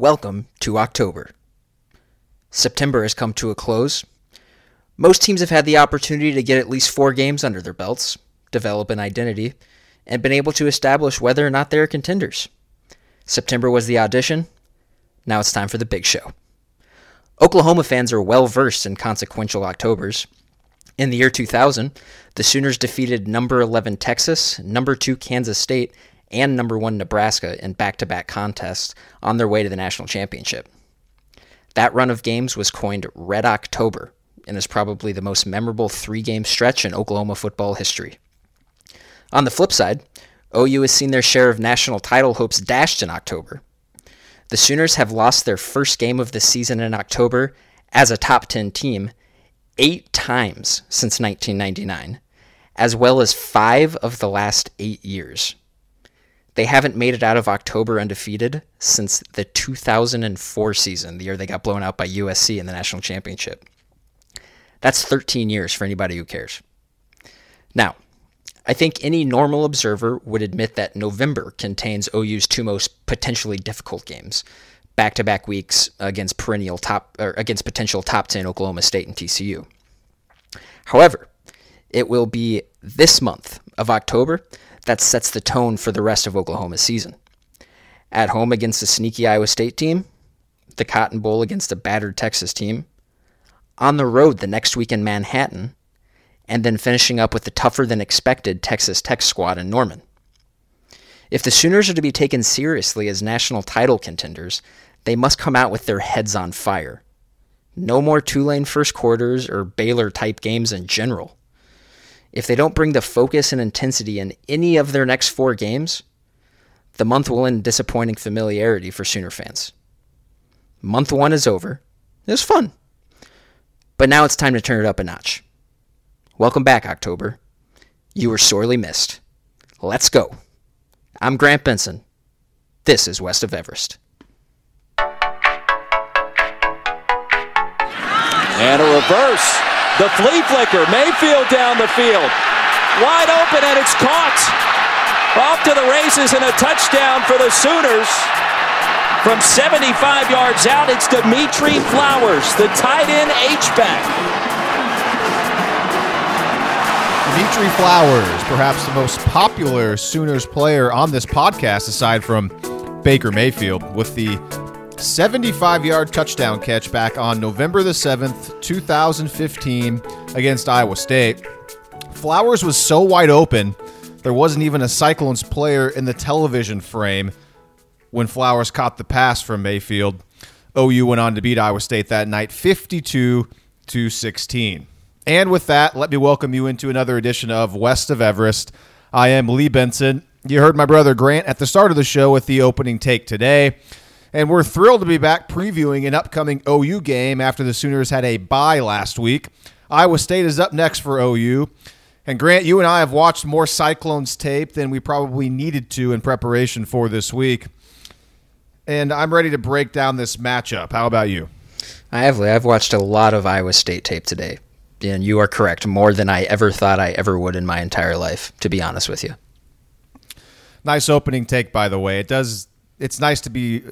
Welcome to October. September has come to a close. Most teams have had the opportunity to get at least four games under their belts, develop an identity, and been able to establish whether or not they are contenders. September was the audition. Now it's time for the big show. Oklahoma fans are well versed in consequential Octobers. In the year 2000, the Sooners defeated number 11 Texas, number 2 Kansas State, and number 1 Nebraska in back to back contests on their way to the national championship. That run of games was coined Red October and is probably the most memorable three game stretch in Oklahoma football history. On the flip side, OU has seen their share of national title hopes dashed in October. The Sooners have lost their first game of the season in October as a top 10 team eight times since 1999, as well as five of the last eight years. They haven't made it out of October undefeated since the 2004 season, the year they got blown out by USC in the national championship. That's 13 years for anybody who cares. Now, I think any normal observer would admit that November contains OU's two most potentially difficult games, back-to-back weeks against perennial top or against potential top 10 Oklahoma State and TCU. However, it will be this month of October that sets the tone for the rest of Oklahoma's season. At home against a sneaky Iowa State team, the Cotton Bowl against a battered Texas team, on the road the next week in Manhattan, and then finishing up with the tougher than expected Texas Tech squad in Norman. If the Sooners are to be taken seriously as national title contenders, they must come out with their heads on fire. No more Tulane first quarters or Baylor type games in general. If they don't bring the focus and intensity in any of their next four games, the month will end disappointing familiarity for Sooner fans. Month one is over. It was fun. But now it's time to turn it up a notch. Welcome back, October. You were sorely missed. Let's go. I'm Grant Benson. This is West of Everest. And a reverse. The flea flicker. Mayfield down the field. Wide open, and it's caught. Off to the races and a touchdown for the Sooners. From 75 yards out, it's Dimitri Flowers, the tight end H-back. Dimitri Flowers, perhaps the most popular Sooners player on this podcast, aside from Baker Mayfield, with the 75 yard touchdown catch back on November the 7th, 2015, against Iowa State. Flowers was so wide open, there wasn't even a Cyclones player in the television frame when Flowers caught the pass from Mayfield. OU went on to beat Iowa State that night 52 to 16. And with that, let me welcome you into another edition of West of Everest. I am Lee Benson. You heard my brother Grant at the start of the show with the opening take today. And we're thrilled to be back previewing an upcoming OU game after the Sooners had a bye last week. Iowa State is up next for OU. And Grant, you and I have watched more Cyclones tape than we probably needed to in preparation for this week. And I'm ready to break down this matchup. How about you? I have. I've watched a lot of Iowa State tape today and you are correct, more than I ever thought I ever would in my entire life, to be honest with you. Nice opening take, by the way. It does. It's nice to be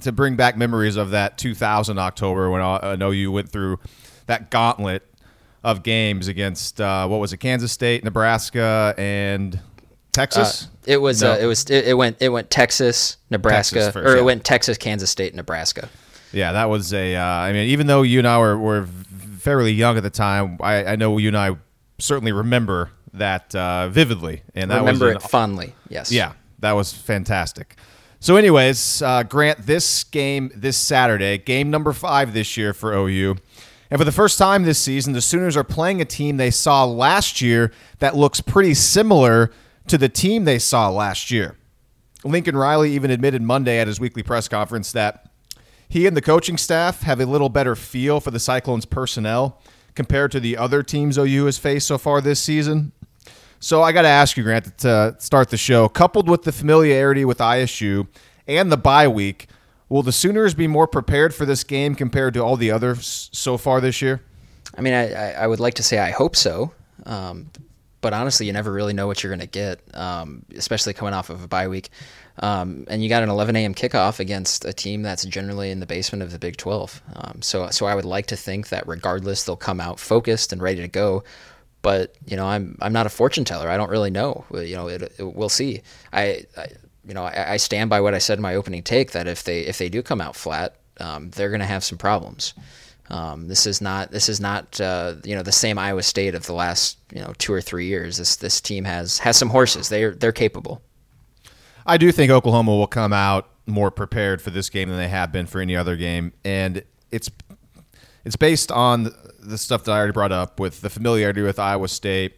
to bring back memories of that 2000 October when I know you went through that gauntlet of games against uh, what was it, Kansas State, Nebraska, and Texas. Uh, it was. No. Uh, it was. It, it, went. It went Texas, Nebraska, Texas first, or it went Texas, Kansas State, Nebraska. Yeah, that was a. Uh, I mean, even though you and I were, were fairly young at the time. I, I know you and I certainly remember that uh, vividly, and that remember was it fondly. Yes. Yeah, that was fantastic. So, anyways, uh, Grant, this game this Saturday, game number five this year for OU. And for the first time this season, the Sooners are playing a team they saw last year that looks pretty similar to the team they saw last year. Lincoln Riley even admitted Monday at his weekly press conference that he and the coaching staff have a little better feel for the Cyclones personnel compared to the other teams OU has faced so far this season. So I got to ask you, Grant, to start the show. Coupled with the familiarity with ISU and the bye week, will the Sooners be more prepared for this game compared to all the others so far this year? I mean, I, I would like to say I hope so, um, but honestly, you never really know what you're going to get, um, especially coming off of a bye week. Um, and you got an 11 a.m. kickoff against a team that's generally in the basement of the Big 12. Um, so, so I would like to think that regardless, they'll come out focused and ready to go. But you know, I'm I'm not a fortune teller. I don't really know. You know, it, it, we'll see. I, I you know, I, I, stand by what I said in my opening take that if they if they do come out flat, um, they're going to have some problems. Um, this is not this is not uh, you know the same Iowa State of the last you know two or three years. This this team has has some horses. They're they're capable. I do think Oklahoma will come out more prepared for this game than they have been for any other game, and it's it's based on the stuff that I already brought up with the familiarity with Iowa State,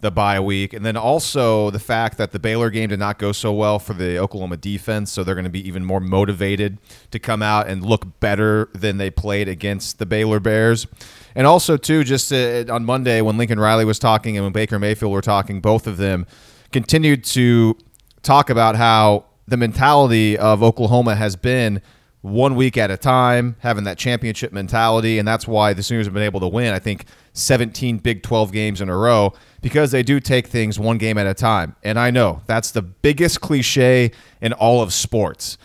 the bye week, and then also the fact that the Baylor game did not go so well for the Oklahoma defense, so they're going to be even more motivated to come out and look better than they played against the Baylor Bears. And also, too, just uh, on Monday when Lincoln Riley was talking and when Baker Mayfield were talking, both of them continued to talk about how the mentality of Oklahoma has been one week at a time, having that championship mentality, and that's why the Sooners have been able to win. I think 17 Big 12 games in a row because they do take things one game at a time. And I know that's the biggest cliche in all of sports,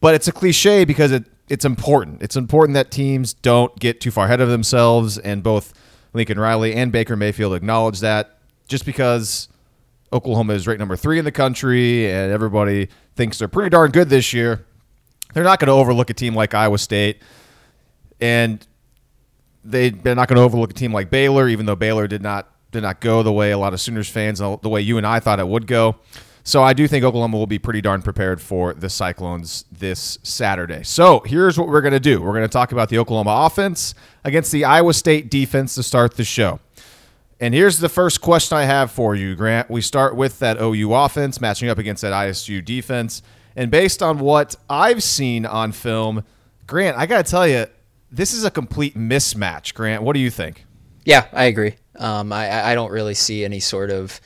but it's a cliche because it it's important. It's important that teams don't get too far ahead of themselves, and both Lincoln Riley and Baker Mayfield acknowledge that. Just because Oklahoma is ranked number three in the country, and everybody thinks they're pretty darn good this year. They're not going to overlook a team like Iowa State, and they they're not going to overlook a team like Baylor, even though Baylor did not did not go the way a lot of Sooners fans, uh, the way you and I thought it would go. So I do think Oklahoma will be pretty darn prepared for the Cyclones this Saturday. So here's what we're going to do. We're going to talk about the Oklahoma offense against the Iowa State defense to start the show. And here's the first question I have for you, Grant. We start with that OU offense matching up against that ISU defense. And based on what I've seen on film, Grant, I got to tell you, this is a complete mismatch. Grant, what do you think? Yeah, I agree. Um, I, I don't really see any sort of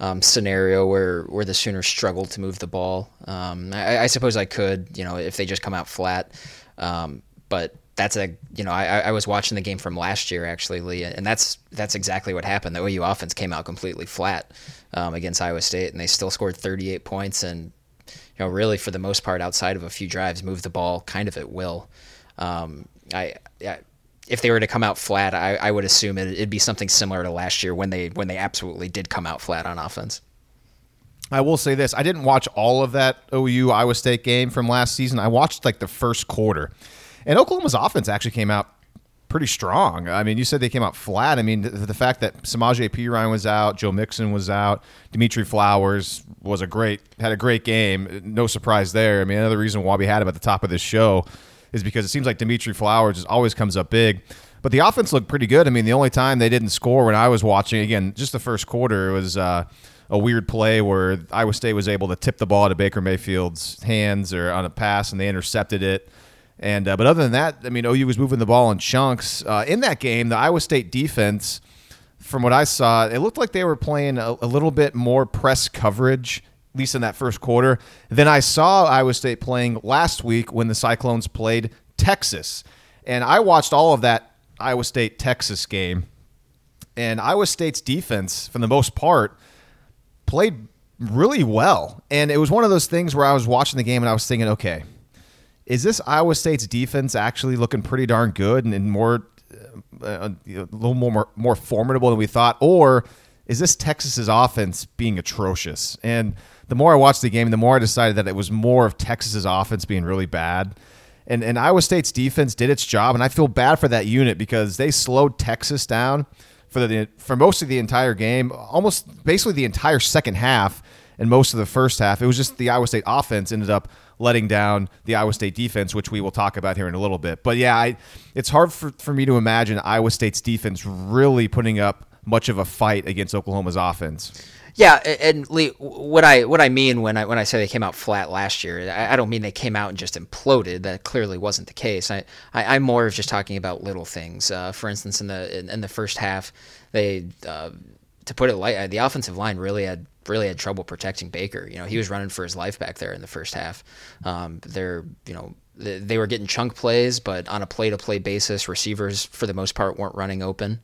um, scenario where, where the Sooners struggle to move the ball. Um, I, I, suppose I could, you know, if they just come out flat. Um, but that's a you know I, I was watching the game from last year actually, Lee, and that's that's exactly what happened. The OU offense came out completely flat um, against Iowa State, and they still scored 38 points, and you know really for the most part, outside of a few drives, move the ball kind of at will. Um, I, I, if they were to come out flat, I, I would assume it, it'd be something similar to last year when they when they absolutely did come out flat on offense. I will say this: I didn't watch all of that OU Iowa State game from last season. I watched like the first quarter and Oklahoma's offense actually came out pretty strong. I mean, you said they came out flat. I mean, the, the fact that Samaje Perine was out, Joe Mixon was out, Dimitri Flowers was a great had a great game. No surprise there. I mean, another reason why we had him at the top of this show is because it seems like Dimitri Flowers just always comes up big. But the offense looked pretty good. I mean, the only time they didn't score when I was watching again, just the first quarter, it was uh, a weird play where Iowa State was able to tip the ball to Baker Mayfield's hands or on a pass, and they intercepted it. And uh, but other than that, I mean, OU was moving the ball in chunks. Uh, in that game, the Iowa State defense, from what I saw, it looked like they were playing a, a little bit more press coverage, at least in that first quarter, than I saw Iowa State playing last week when the Cyclones played Texas. And I watched all of that Iowa State Texas game, and Iowa State's defense, for the most part, played really well. And it was one of those things where I was watching the game and I was thinking, okay is this Iowa State's defense actually looking pretty darn good and, and more uh, uh a little more more formidable than we thought, or is this Texas's offense being atrocious? And the more I watched the game, the more I decided that it was more of Texas's offense being really bad. And, and Iowa State's defense did its job, and I feel bad for that unit because they slowed Texas down for the for most of the entire game, almost basically the entire second half and most of the first half. It was just the Iowa State offense ended up letting down the Iowa State defense, which we will talk about here in a little bit. But yeah, I, it's hard for, for me to imagine Iowa State's defense really putting up much of a fight against Oklahoma's offense. Yeah, and Lee, what I what I mean when I when I say they came out flat last year, I, I don't mean they came out and just imploded. That clearly wasn't the case. I, I am more of just talking about little things. Uh, for instance, in the in, in the first half, they uh, to put it light, uh, the offensive line really had really had trouble protecting Baker. You know, he was running for his life back there in the first half. Um, they're, you know, they were getting chunk plays, but on a play to play basis, receivers for the most part weren't running open.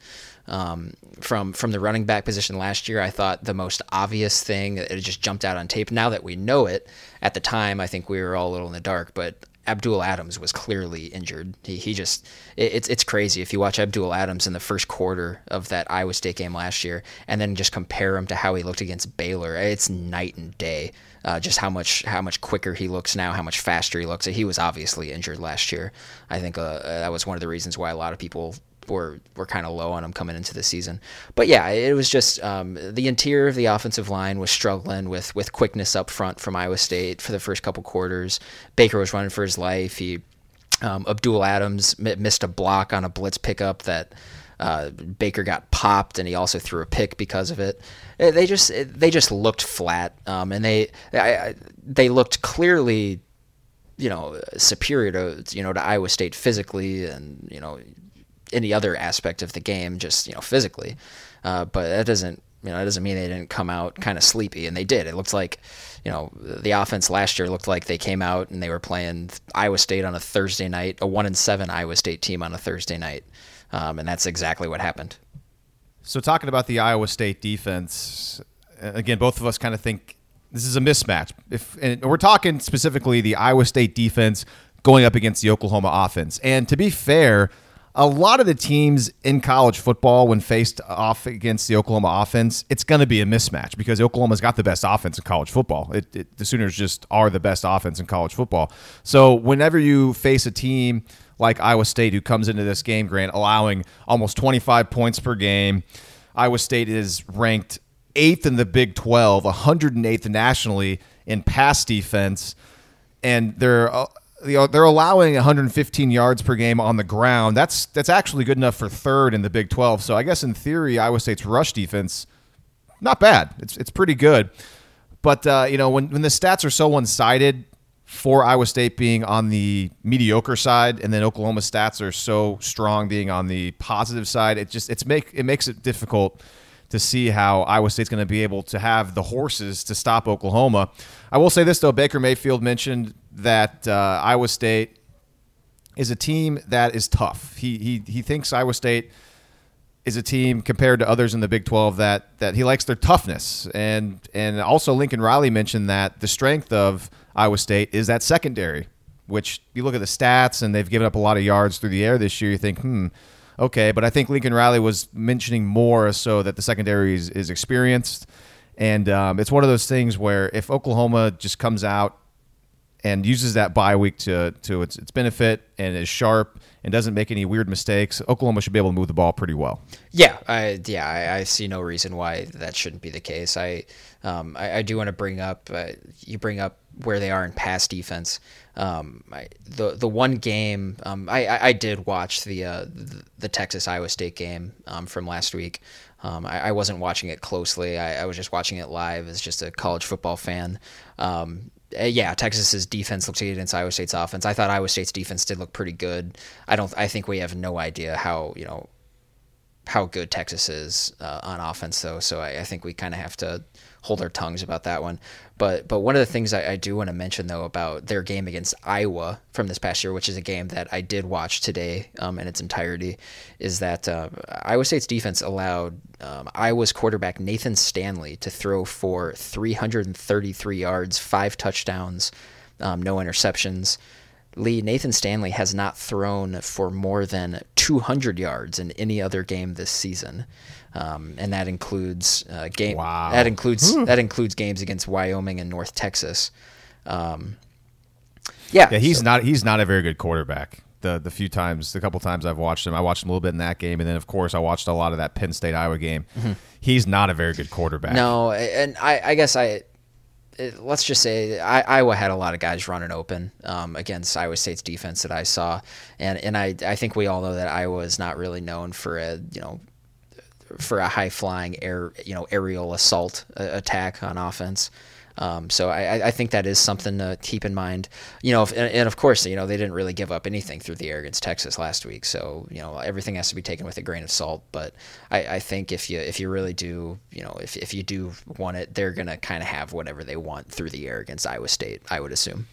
Um, from from the running back position last year, I thought the most obvious thing it just jumped out on tape. Now that we know it, at the time I think we were all a little in the dark, but Abdul Adams was clearly injured. He, he just it, it's it's crazy if you watch Abdul Adams in the first quarter of that Iowa State game last year, and then just compare him to how he looked against Baylor. It's night and day. Uh, just how much how much quicker he looks now, how much faster he looks. He was obviously injured last year. I think uh, that was one of the reasons why a lot of people were were kind of low on him coming into the season. But yeah, it was just um, the interior of the offensive line was struggling with with quickness up front from Iowa State for the first couple quarters. Baker was running for his life. He um, Abdul Adams missed a block on a blitz pickup that. Uh, Baker got popped, and he also threw a pick because of it. Uh, they just they just looked flat, um, and they I, they looked clearly, you know, superior to you know to Iowa State physically, and you know any other aspect of the game, just you know physically. Uh, but that doesn't you know that doesn't mean they didn't come out kind of sleepy, and they did. It looked like you know the offense last year looked like they came out and they were playing Iowa State on a Thursday night, a one and seven Iowa State team on a Thursday night, um, and that's exactly what happened. So talking about the Iowa State defense, again, both of us kind of think this is a mismatch. If and we're talking specifically the Iowa State defense going up against the Oklahoma offense, and to be fair a lot of the teams in college football, when faced off against the Oklahoma offense, it's going to be a mismatch because Oklahoma's got the best offense in college football. It, it, the Sooners just are the best offense in college football. So whenever you face a team like Iowa State, who comes into this game, Grant, allowing almost 25 points per game, Iowa State is ranked eighth in the Big 12, 108th nationally in pass defense, and they're uh, you know, they're allowing 115 yards per game on the ground. That's that's actually good enough for third in the Big 12. So I guess in theory, Iowa State's rush defense not bad. It's it's pretty good. But uh, you know, when when the stats are so one sided for Iowa State being on the mediocre side, and then Oklahoma stats are so strong being on the positive side, it just it's make it makes it difficult to see how Iowa State's going to be able to have the horses to stop Oklahoma. I will say this though: Baker Mayfield mentioned that uh, Iowa State is a team that is tough. He he he thinks Iowa State is a team compared to others in the Big 12 that that he likes their toughness. And and also Lincoln Riley mentioned that the strength of Iowa State is that secondary, which you look at the stats and they've given up a lot of yards through the air this year. You think, hmm, okay. But I think Lincoln Riley was mentioning more so that the secondary is, is experienced. And um, it's one of those things where if Oklahoma just comes out and uses that bye week to to its, its benefit and is sharp and doesn't make any weird mistakes, Oklahoma should be able to move the ball pretty well. Yeah, I yeah I, I see no reason why that shouldn't be the case. I um, I, I, do want to bring up uh, you bring up where they are in pass defense. Um, I, the the one game um, I, I, did watch the, uh, the, the Texas Iowa State game um, from last week. Um, I, I, wasn't watching it closely. I, I, was just watching it live as just a college football fan. Um, uh, yeah, Texas's defense looked good against Iowa State's offense. I thought Iowa State's defense did look pretty good. I don't. I think we have no idea how you know how good Texas is uh, on offense, though. So I, I think we kind of have to hold our tongues about that one. But but one of the things I, I do want to mention though about their game against Iowa from this past year, which is a game that I did watch today um, in its entirety, is that uh, Iowa State's defense allowed um, Iowa's quarterback Nathan Stanley to throw for 333 yards, five touchdowns, um, no interceptions. Lee Nathan Stanley has not thrown for more than 200 yards in any other game this season um, and that includes uh, game. Wow. That includes that includes games against Wyoming and North Texas. Um, yeah, yeah, he's so. not he's not a very good quarterback. The the few times, the couple times I've watched him, I watched him a little bit in that game, and then of course I watched a lot of that Penn State Iowa game. Mm-hmm. He's not a very good quarterback. No, and I, I guess I let's just say I, Iowa had a lot of guys running open um, against Iowa State's defense that I saw, and and I I think we all know that Iowa is not really known for a you know for a high flying air, you know, aerial assault uh, attack on offense. Um, so I, I, think that is something to keep in mind. You know, if, and, and, of course, you know they didn't really give up anything through the air against Texas last week. So you know everything has to be taken with a grain of salt. But I, I think if you if you really do, you know, if if you do want it, they're gonna kind of have whatever they want through the air against Iowa State. I would assume.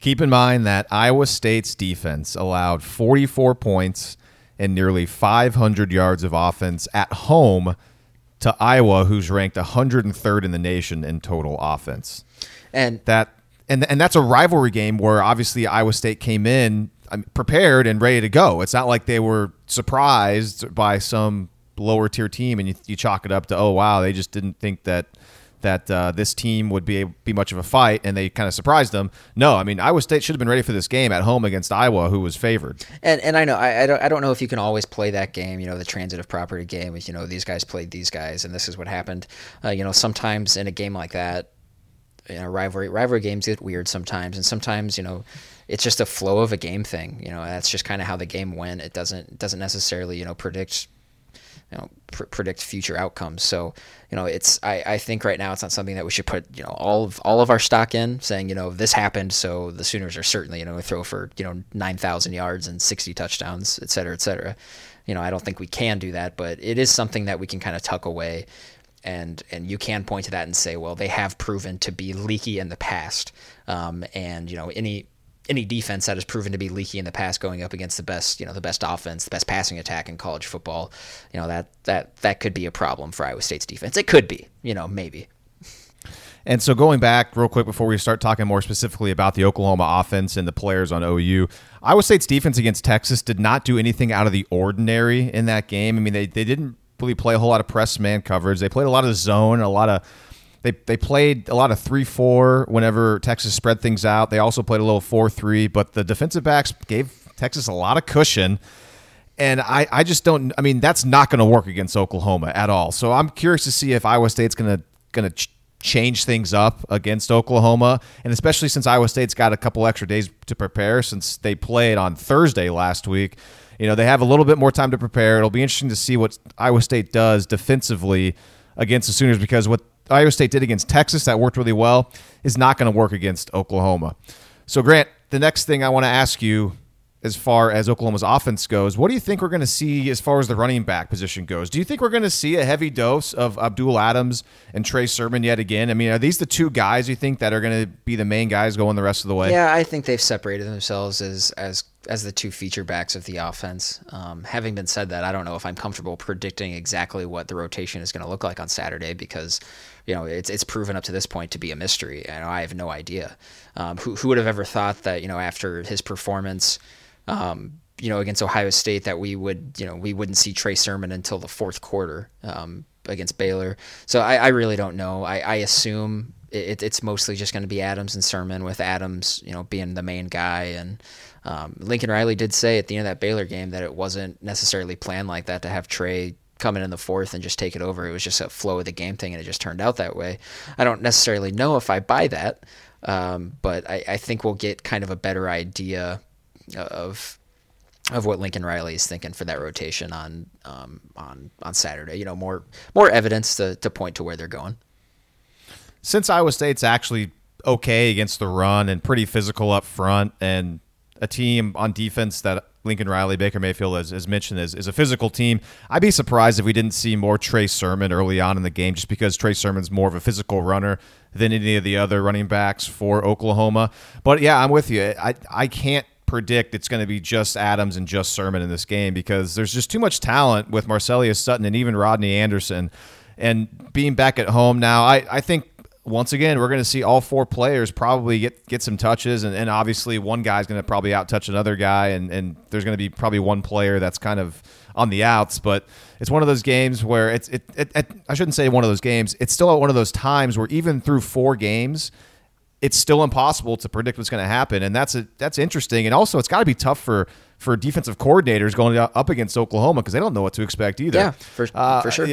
Keep in mind that Iowa State's defense allowed 44 points and nearly 500 yards of offense at home to Iowa, who's ranked 103rd in the nation in total offense. And that and and that's a rivalry game where obviously Iowa State came in um, prepared and ready to go. It's not like they were surprised by some lower tier team and you, you chalk it up to oh wow they just didn't think that that uh, this team would be be much of a fight, and they kind of surprised them. No, I mean Iowa State should have been ready for this game at home against Iowa, who was favored. And and I know I, I don't I don't know if you can always play that game. You know the transitive property game. is You know these guys played these guys, and this is what happened. Uh, you know sometimes in a game like that, you know rivalry rivalry games get weird sometimes, and sometimes you know it's just a flow of a game thing. You know that's just kind of how the game went. It doesn't doesn't necessarily you know predict you know pr- predict future outcomes. So you know it's I, I think right now it's not something that we should put you know all of all of our stock in saying you know this happened so the Sooners are certainly you know throw for you know nine thousand yards and sixty touchdowns et cetera et cetera. You know I don't think we can do that, but it is something that we can kind of tuck away. And, and you can point to that and say, well, they have proven to be leaky in the past, um, and you know any any defense that has proven to be leaky in the past going up against the best, you know, the best offense, the best passing attack in college football, you know, that that that could be a problem for Iowa State's defense. It could be, you know, maybe. And so going back real quick before we start talking more specifically about the Oklahoma offense and the players on OU, Iowa State's defense against Texas did not do anything out of the ordinary in that game. I mean, they, they didn't really play a whole lot of press man coverage. They played a lot of zone, a lot of they they played a lot of three four whenever Texas spread things out. They also played a little four three, but the defensive backs gave Texas a lot of cushion. And I, I just don't. I mean, that's not going to work against Oklahoma at all. So I'm curious to see if Iowa State's going to going to ch- change things up against Oklahoma, and especially since Iowa State's got a couple extra days to prepare since they played on Thursday last week. You know, they have a little bit more time to prepare. It'll be interesting to see what Iowa State does defensively against the Sooners because what Iowa State did against Texas, that worked really well, is not going to work against Oklahoma. So, Grant, the next thing I want to ask you as far as Oklahoma's offense goes, what do you think we're going to see as far as the running back position goes? Do you think we're going to see a heavy dose of Abdul Adams and Trey Sermon yet again? I mean, are these the two guys you think that are going to be the main guys going the rest of the way? Yeah, I think they've separated themselves as as as the two feature backs of the offense. Um, having been said that, I don't know if I'm comfortable predicting exactly what the rotation is going to look like on Saturday because you know it's it's proven up to this point to be a mystery, and I have no idea. Um, who who would have ever thought that you know after his performance. Um, you know, against Ohio State, that we would, you know, we wouldn't see Trey Sermon until the fourth quarter um, against Baylor. So I, I, really don't know. I, I assume it, it's mostly just going to be Adams and Sermon, with Adams, you know, being the main guy. And um, Lincoln Riley did say at the end of that Baylor game that it wasn't necessarily planned like that to have Trey come in in the fourth and just take it over. It was just a flow of the game thing, and it just turned out that way. I don't necessarily know if I buy that, um, but I, I, think we'll get kind of a better idea of of what Lincoln Riley is thinking for that rotation on um, on on Saturday. You know, more more evidence to, to point to where they're going. Since Iowa State's actually okay against the run and pretty physical up front, and a team on defense that Lincoln Riley, Baker Mayfield, as, as mentioned, is, is a physical team. I'd be surprised if we didn't see more Trey Sermon early on in the game, just because Trey Sermon's more of a physical runner than any of the other running backs for Oklahoma. But yeah, I'm with you. I I can't predict it's going to be just Adams and just Sermon in this game because there's just too much talent with Marcelias Sutton and even Rodney Anderson. And being back at home now, I, I think once again, we're going to see all four players probably get, get some touches, and, and obviously one guy's going to probably out touch another guy, and, and there's going to be probably one player that's kind of on the outs. But it's one of those games where it's it, it, it I shouldn't say one of those games. It's still one of those times where even through four games, it's still impossible to predict what's going to happen, and that's a, that's interesting. And also, it's got to be tough for for defensive coordinators going up against Oklahoma because they don't know what to expect either. Yeah, for, uh, for sure.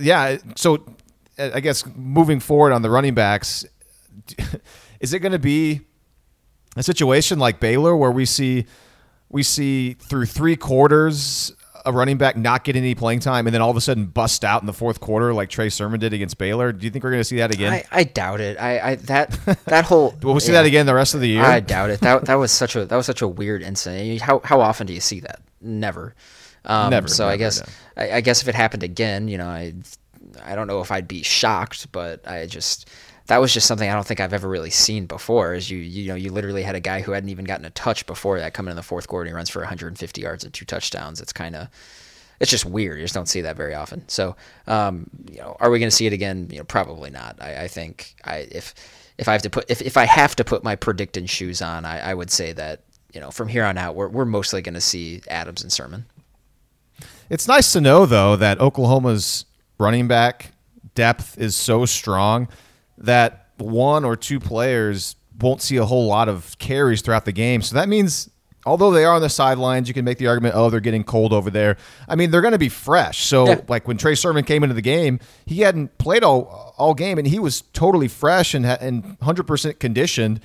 Yeah, so I guess moving forward on the running backs, is it going to be a situation like Baylor where we see we see through three quarters a running back not getting any playing time and then all of a sudden bust out in the fourth quarter like Trey Sermon did against Baylor? Do you think we're going to see that again? I, I doubt it. I, I that that whole will we see yeah, that again the rest of the year? I doubt it. That that was such a that was such a weird incident. How how often do you see that? Never. Um, never. So never, I guess no. I, I, guess if it happened again, you know, I I don't know if I'd be shocked, but I just that was just something I don't think I've ever really seen before. Is you you know you literally had a guy who hadn't even gotten a touch before that coming in the fourth quarter and he runs for 150 yards and two touchdowns. It's kind of it's just weird. You just don't see that very often. So, um, you know, are we going to see it again? You know, probably not. I, I, think I if if I have to put if, if I have to put my predicting shoes on, I, I would say that you know from here on out we're we're mostly going to see Adams and Sermon. It's nice to know though that Oklahoma's running back depth is so strong that one or two players won't see a whole lot of carries throughout the game. So that means although they are on the sidelines, you can make the argument, oh, they're getting cold over there. I mean, they're going to be fresh. So, yeah. like when Trey Sermon came into the game, he hadn't played all all game, and he was totally fresh and and hundred percent conditioned,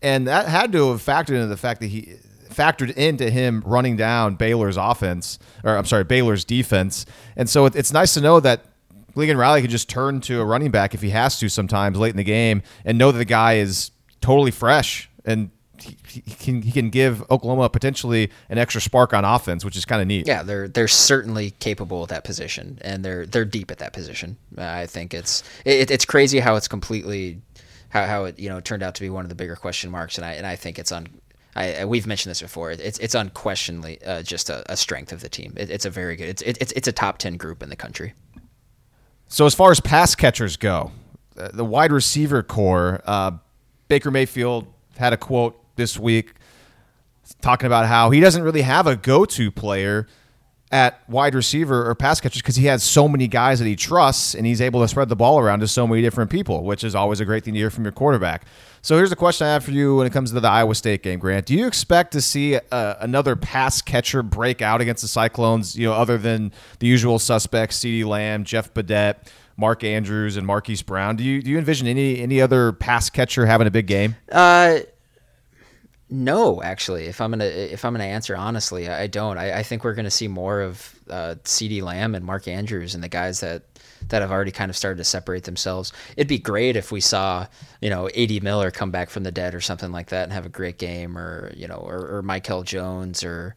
and that had to have factored into the fact that he factored into him running down Baylor's offense, or I'm sorry, Baylor's defense. And so it, it's nice to know that Lincoln Riley can just turn to a running back if he has to sometimes late in the game and know that the guy is totally fresh and he, can he can give Oklahoma potentially an extra spark on offense, which is kind of neat. Yeah, they're they're certainly capable at that position, and they're they're deep at that position. I think it's it, it's crazy how it's completely how, how it you know turned out to be one of the bigger question marks, and I and I think it's on. I, we've mentioned this before. It's it's unquestionably uh, just a, a, strength of the team. It, it's a very good. It's it's it's a top ten group in the country. So as far as pass catchers go, uh, the wide receiver corps, uh, Baker Mayfield had a quote this week talking about how he doesn't really have a go-to player at wide receiver or pass catchers because he has so many guys that he trusts and he's able to spread the ball around to so many different people, which is always a great thing to hear from your quarterback. So here's a question I have for you when it comes to the Iowa State game, Grant. Do you expect to see uh, another pass catcher break out against the Cyclones, you know, other than the usual suspects, CeeDee Lamb, Jeff Badet, Mark Andrews, and Marquise Brown? Do you do you envision any any other pass catcher having a big game? Uh no, actually, if I'm gonna if I'm gonna answer honestly, I, don't. I, I, think we're gonna see more of uh, CeeDee Lamb and Mark Andrews and the guys that that have already kind of started to separate themselves. It'd be great if we saw you know A.D. Miller come back from the dead or something like that and have a great game, or you know, or, or Michael Jones or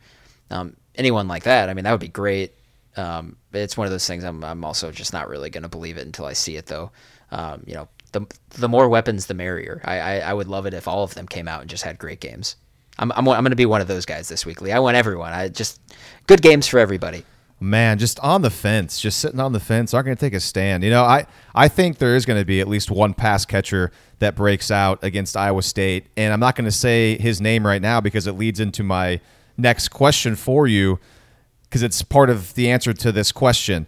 um, anyone like that. I mean, that would be great. Um, it's one of those things. I'm I'm also just not really gonna believe it until I see it though. Um, you know, the the more weapons, the merrier. I, I, I would love it if all of them came out and just had great games. I'm I'm, I'm going to be one of those guys this weekly. I want everyone. I just good games for everybody. Man, just on the fence, just sitting on the fence, aren't going to take a stand. You know, I I think there is going to be at least one pass catcher that breaks out against Iowa State, and I'm not going to say his name right now because it leads into my next question for you because it's part of the answer to this question.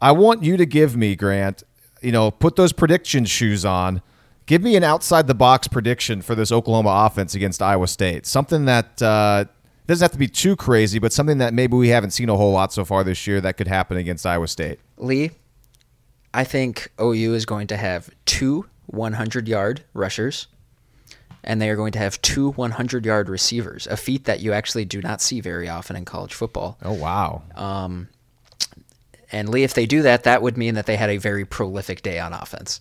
I want you to give me, Grant, you know, put those prediction shoes on. Give me an outside the box prediction for this Oklahoma offense against Iowa State. Something that uh, doesn't have to be too crazy, but something that maybe we haven't seen a whole lot so far this year that could happen against Iowa State. Lee, I think OU is going to have two 100 yard rushers, and they are going to have two 100 yard receivers, a feat that you actually do not see very often in college football. Oh, wow. Um, and Lee, if they do that, that would mean that they had a very prolific day on offense.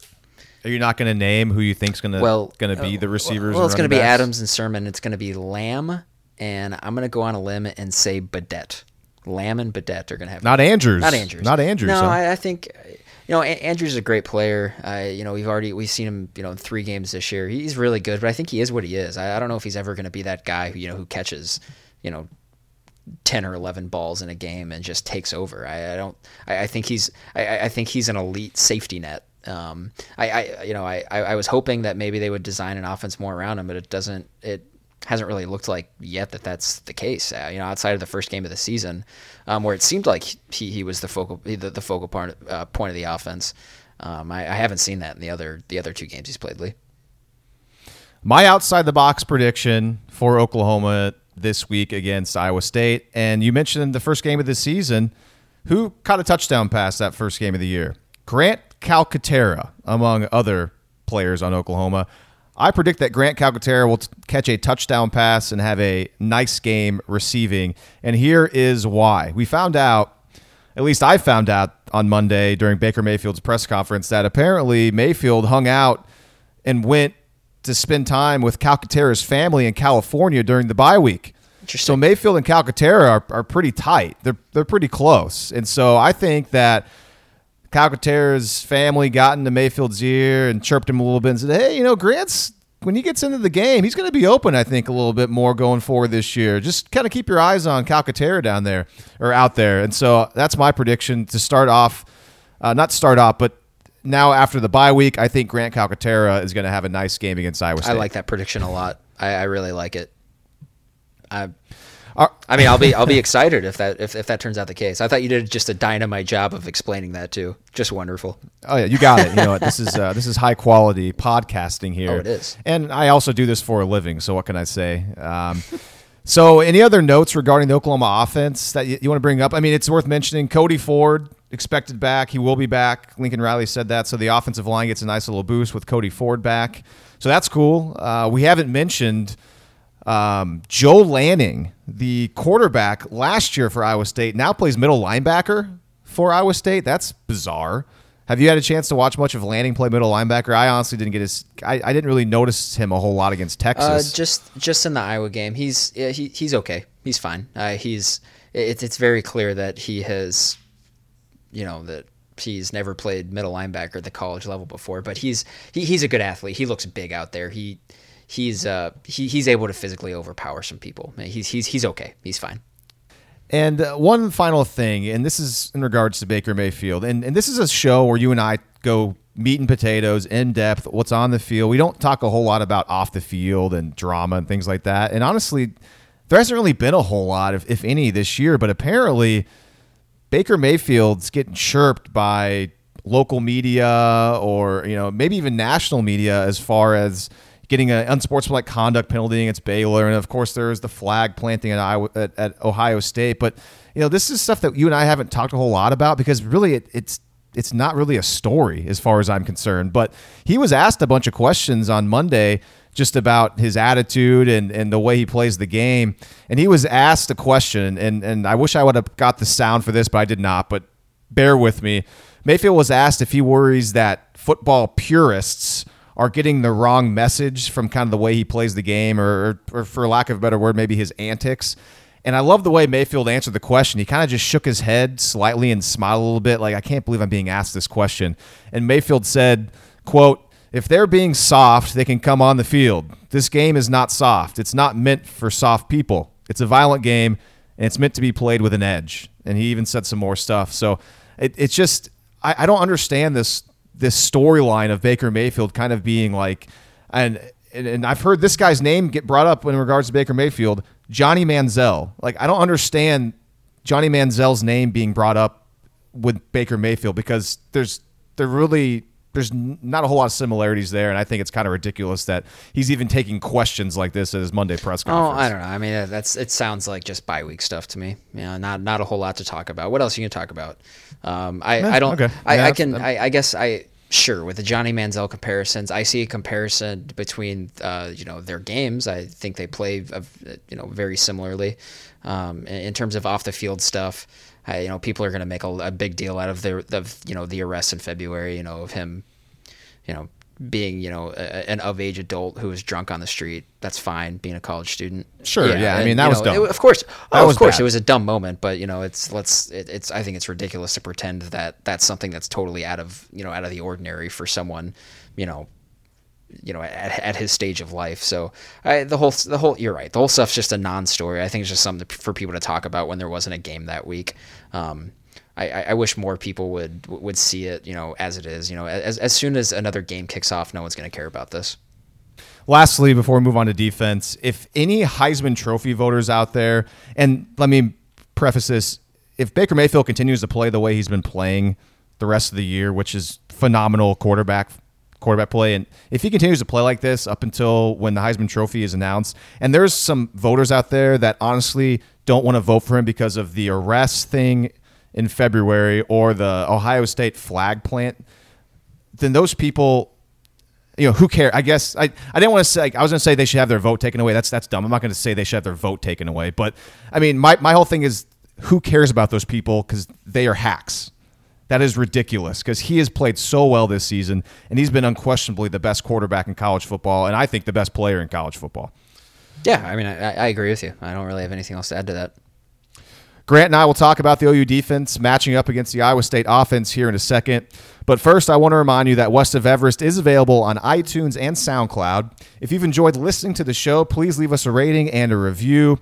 Are you not going to name who you think's going to well, going to be the receivers? Well, it's going to be Adams and Sermon. It's going to be Lamb, and I'm going to go on a limb and say Badet. Lamb and Badet are going to have not Andrews. Not Andrews. Not Andrews. No, huh? I, I, think you know Andrews is a great player. Uh, you know we've already we've seen him you know in three games this year. He's really good, but I think he is what he is. I, I don't know if he's ever going to be that guy who you know who catches you know 10 or 11 balls in a game and just takes over. I, I don't, I, I, think he's, I, I, think he's an elite safety net. Um, I, I, you know, I, I was hoping that maybe they would design an offense more around him, but it doesn't, it hasn't really looked like yet that that's the case. Uh, you know, outside of the first game of the season, um, where it seemed like he, he was the focal, the, the focal part, uh, point of the offense. Um, I, I haven't seen that in the other, the other two games he's played, Lee. My outside the box prediction for Oklahoma this week against Iowa State. And you mentioned the first game of the season. Who caught a touchdown pass that first game of the year? Grant Calcaterra, among other players on Oklahoma. I predict that Grant Calcaterra will t- catch a touchdown pass and have a nice game receiving. And here is why. We found out, at least I found out on Monday during Baker Mayfield's press conference, that apparently Mayfield hung out and went to spend time with Calcaterra's family in California during the bye week. So Mayfield and Calcaterra are, are pretty tight. They're they're pretty close, and so I think that Calcaterra's family got into Mayfield's ear and chirped him a little bit and said, "Hey, you know, Grant's when he gets into the game, he's going to be open, I think, a little bit more going forward this year. Just kind of keep your eyes on Calcaterra down there or out there. And so that's my prediction to start off, uh, not start off, but now after the bye week, I think Grant Calcaterra is going to have a nice game against Iowa State. I like that prediction a lot. I, I really like it. I, I mean, I'll be I'll be excited if that if, if that turns out the case. I thought you did just a dynamite job of explaining that too. Just wonderful. Oh yeah, you got it. You know what? This is uh, this is high quality podcasting here. Oh, it is. And I also do this for a living. So what can I say? Um, so any other notes regarding the Oklahoma offense that you, you want to bring up? I mean, it's worth mentioning. Cody Ford expected back. He will be back. Lincoln Riley said that. So the offensive line gets a nice little boost with Cody Ford back. So that's cool. Uh, we haven't mentioned um, Joel Lanning, the quarterback last year for Iowa State, now plays middle linebacker for Iowa State. That's bizarre. Have you had a chance to watch much of Lanning play middle linebacker? I honestly didn't get his. I, I didn't really notice him a whole lot against Texas. Uh, just just in the Iowa game, he's he, he's okay. He's fine. Uh, he's it's it's very clear that he has, you know, that he's never played middle linebacker at the college level before. But he's he, he's a good athlete. He looks big out there. He he's uh he, he's able to physically overpower some people. He's he's he's okay. He's fine. And uh, one final thing, and this is in regards to Baker Mayfield, and and this is a show where you and I go meat and potatoes in depth, what's on the field. We don't talk a whole lot about off the field and drama and things like that. And honestly, there hasn't really been a whole lot, if, if any, this year. But apparently, Baker Mayfield's getting chirped by local media or you know maybe even national media as far as getting an unsportsmanlike conduct penalty against Baylor, and of course there's the flag planting at, Iowa, at, at, Ohio State. But you know, this is stuff that you and I haven't talked a whole lot about because really it, it's it's not really a story as far as I'm concerned. But he was asked a bunch of questions on Monday just about his attitude and, and the way he plays the game. And he was asked a question, and, and I wish I would have got the sound for this, but I did not. But bear with me. Mayfield was asked if he worries that football purists – are getting the wrong message from kind of the way he plays the game, or, or for lack of a better word, maybe his antics. And I love the way Mayfield answered the question. He kind of just shook his head slightly and smiled a little bit, like I can't believe I'm being asked this question. And Mayfield said, "quote If they're being soft, they can come on the field. This game is not soft. It's not meant for soft people. It's a violent game, and it's meant to be played with an edge." And he even said some more stuff. So it, it's just I, I don't understand this this storyline of Baker Mayfield kind of being like, and, and and I've heard this guy's name get brought up in regards to Baker Mayfield, Johnny Manziel. Like I don't understand Johnny Manziel's name being brought up with Baker Mayfield because there's there really there's not a whole lot of similarities there, and I think it's kind of ridiculous that he's even taking questions like this at his Monday press conference. Oh, I don't know. I mean, that's it sounds like just bye week stuff to me. You know, not not a whole lot to talk about. What else are you gonna talk about? Um, I, I don't. Okay. I, yeah, I can. I, I guess I sure with the Johnny Manziel comparisons, I see a comparison between uh, you know their games. I think they play uh, you know very similarly um, in terms of off the field stuff. I, you know, people are going to make a, a, big deal out of their of you know the arrest in February. You know of him, you know being you know a, an of age adult who was drunk on the street. That's fine. Being a college student. Sure. Yeah. yeah I mean that was know, dumb. It, of course. Oh, of course, bad. it was a dumb moment. But you know, it's let's it, it's. I think it's ridiculous to pretend that that's something that's totally out of you know out of the ordinary for someone, you know. You know, at, at his stage of life, so I, the whole the whole you're right. The whole stuff's just a non-story. I think it's just something for people to talk about when there wasn't a game that week. Um, I, I wish more people would would see it, you know, as it is. You know, as as soon as another game kicks off, no one's going to care about this. Lastly, before we move on to defense, if any Heisman Trophy voters out there, and let me preface this: if Baker Mayfield continues to play the way he's been playing the rest of the year, which is phenomenal quarterback quarterback play, and if he continues to play like this up until when the Heisman Trophy is announced, and there's some voters out there that honestly don't want to vote for him because of the arrest thing in February or the Ohio State flag plant, then those people, you know, who care? I guess I, I didn't want to say I was going to say they should have their vote taken away. That's that's dumb. I'm not going to say they should have their vote taken away. But I mean, my my whole thing is who cares about those people because they are hacks. That is ridiculous because he has played so well this season and he's been unquestionably the best quarterback in college football and I think the best player in college football. Yeah, I mean, I, I agree with you. I don't really have anything else to add to that. Grant and I will talk about the OU defense matching up against the Iowa State offense here in a second. But first, I want to remind you that West of Everest is available on iTunes and SoundCloud. If you've enjoyed listening to the show, please leave us a rating and a review.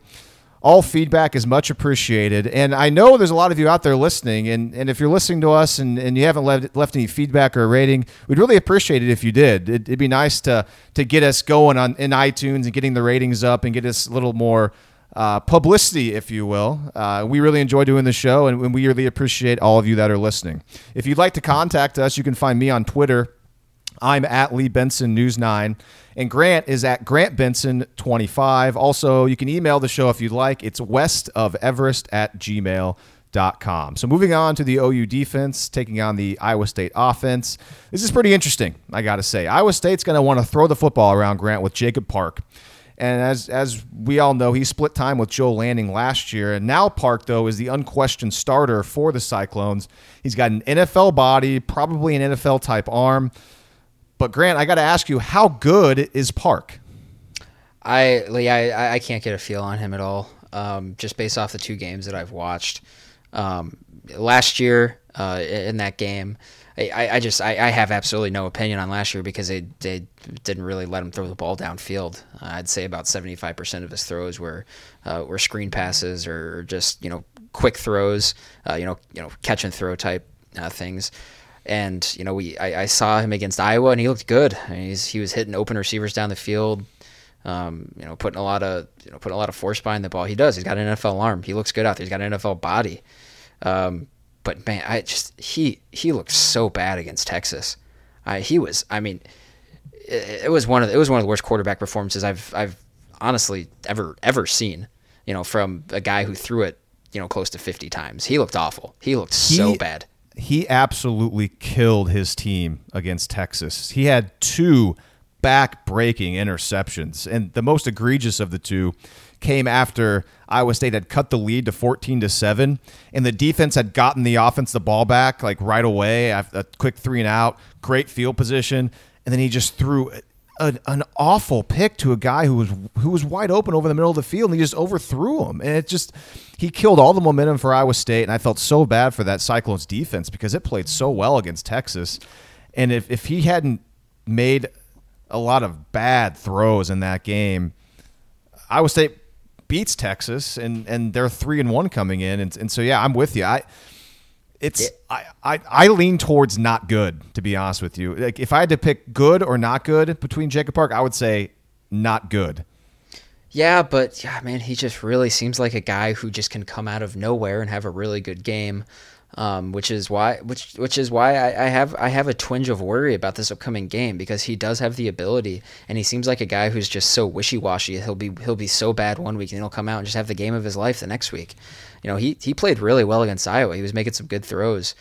All feedback is much appreciated. And I know there's a lot of you out there listening. And, and if you're listening to us and, and you haven't left, left any feedback or a rating, we'd really appreciate it if you did. It, would be nice to, to get us going on in iTunes and getting the ratings up and get us a little more uh, publicity, if you will. Uh, we really enjoy doing the show, and, we really appreciate all of you that are listening. If you'd like to contact us, you can find me on Twitter. I'm at Lee Benson News 9. And Grant is at Grant Benson 25. Also, you can email the show if you'd like. It's west of Everest at gmail.com. So moving on to the OU defense, taking on the Iowa State offense. This is pretty interesting, I got to say. Iowa State's going to want to throw the football around Grant with Jacob Park. And as as we all know, he split time with Joel Lanning last year. And now Park, though, is the unquestioned starter for the Cyclones. He's got an NFL body, probably an NFL type arm. But Grant, I got to ask you, how good is Park? I I, I can't get a feel on him at all. Um, just based off the two games that I've watched. Um, last year uh, in that game, I, I just I, I, have absolutely no opinion on last year because they, they didn't really let him throw the ball downfield. Uh, I'd say about 75% of his throws were uh, were screen passes or just you know quick throws, uh, you know you know catch and throw type uh, things. And you know we I, I, saw him against Iowa and he looked good. I mean, he was hitting open receivers down the field. Um, you know, putting a lot of you know putting a lot of force behind the ball. He does. He's got an NFL arm. He looks good out there. He's got an NFL body. Um, but man, I just he he looked so bad against Texas. I, he was. I mean, it, it, was one of the, it was one of the worst quarterback performances I've I've honestly ever ever seen. You know, from a guy who threw it you know close to 50 times. He looked awful. He looked he, so bad. He absolutely killed his team against Texas. He had two back-breaking interceptions, and the most egregious of the two came after Iowa State had cut the lead to 14 to 7 and the defense had gotten the offense the ball back like right away a quick 3 and out great field position and then he just threw a, an awful pick to a guy who was who was wide open over the middle of the field and he just overthrew him and it just he killed all the momentum for Iowa State and I felt so bad for that Cyclones defense because it played so well against Texas and if if he hadn't made a lot of bad throws in that game Iowa State beats Texas, and and they're three and one coming in, and and so yeah, I'm with you. I it's it, I, I I lean towards not good to be honest with you. Like if I had to pick good or not good between Jacob Park, I would say not good. Yeah, but yeah, man, he just really seems like a guy who just can come out of nowhere and have a really good game um, which is why which which is why I, I, have I have a twinge of worry about this upcoming game because he does have the ability and he seems like a guy who's just so wishy washy. He'll be he'll be so bad one week and he'll come out and just have the game of his life the next week. You know, he he played really well against Iowa. He was making some good throws.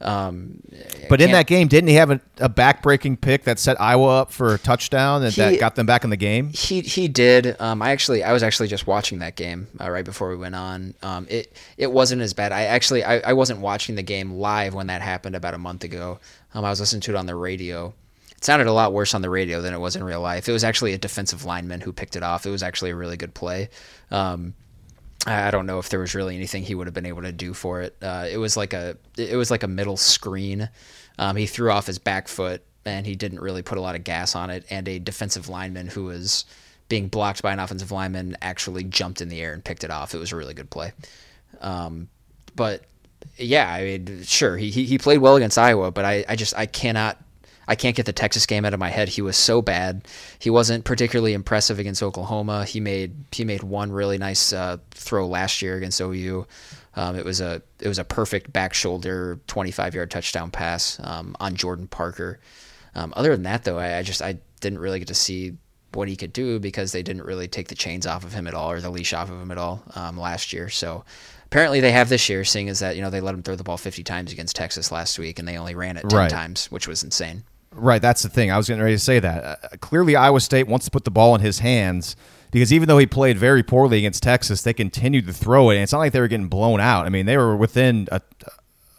Um, but in that game, didn't he have a, a back-breaking pick that set Iowa up for a touchdown and he, that got them back in the game? He he did. Um, I actually I was actually just watching that game uh, right before we went on. Um, it it wasn't as bad. I actually I, I wasn't watching the game live when that happened about a month ago. Um, I was listening to it on the radio. It sounded a lot worse on the radio than it was in real life. It was actually a defensive lineman who picked it off. It was actually a really good play. Um, I don't know if there was really anything he would have been able to do for it. Uh, it was like a it was like a middle screen. Um, he threw off his back foot and he didn't really put a lot of gas on it. And a defensive lineman who was being blocked by an offensive lineman actually jumped in the air and picked it off. It was a really good play. Um, but yeah, I mean, sure, he, he played well against Iowa, but I, I just I cannot I can't get the Texas game out of my head. He was so bad. He wasn't particularly impressive against Oklahoma. He made he made one really nice uh, throw last year against OU. Um, it was a it was a perfect back shoulder 25 yard touchdown pass um, on Jordan Parker. Um, other than that, though, I, I, just I didn't really get to see what he could do because they didn't really take the chains off of him at all or the leash off of him at all um, last year. So apparently they have this year, seeing as that you know they let him throw the ball 50 times against Texas last week and they only ran it 10 right. times, which was insane. Right, that's the thing. I was getting ready to say that. Uh, clearly, Iowa State wants to put the ball in his hands because even though he played very poorly against Texas, they continued to throw it. And it's not like they were getting blown out. I mean, they were within a,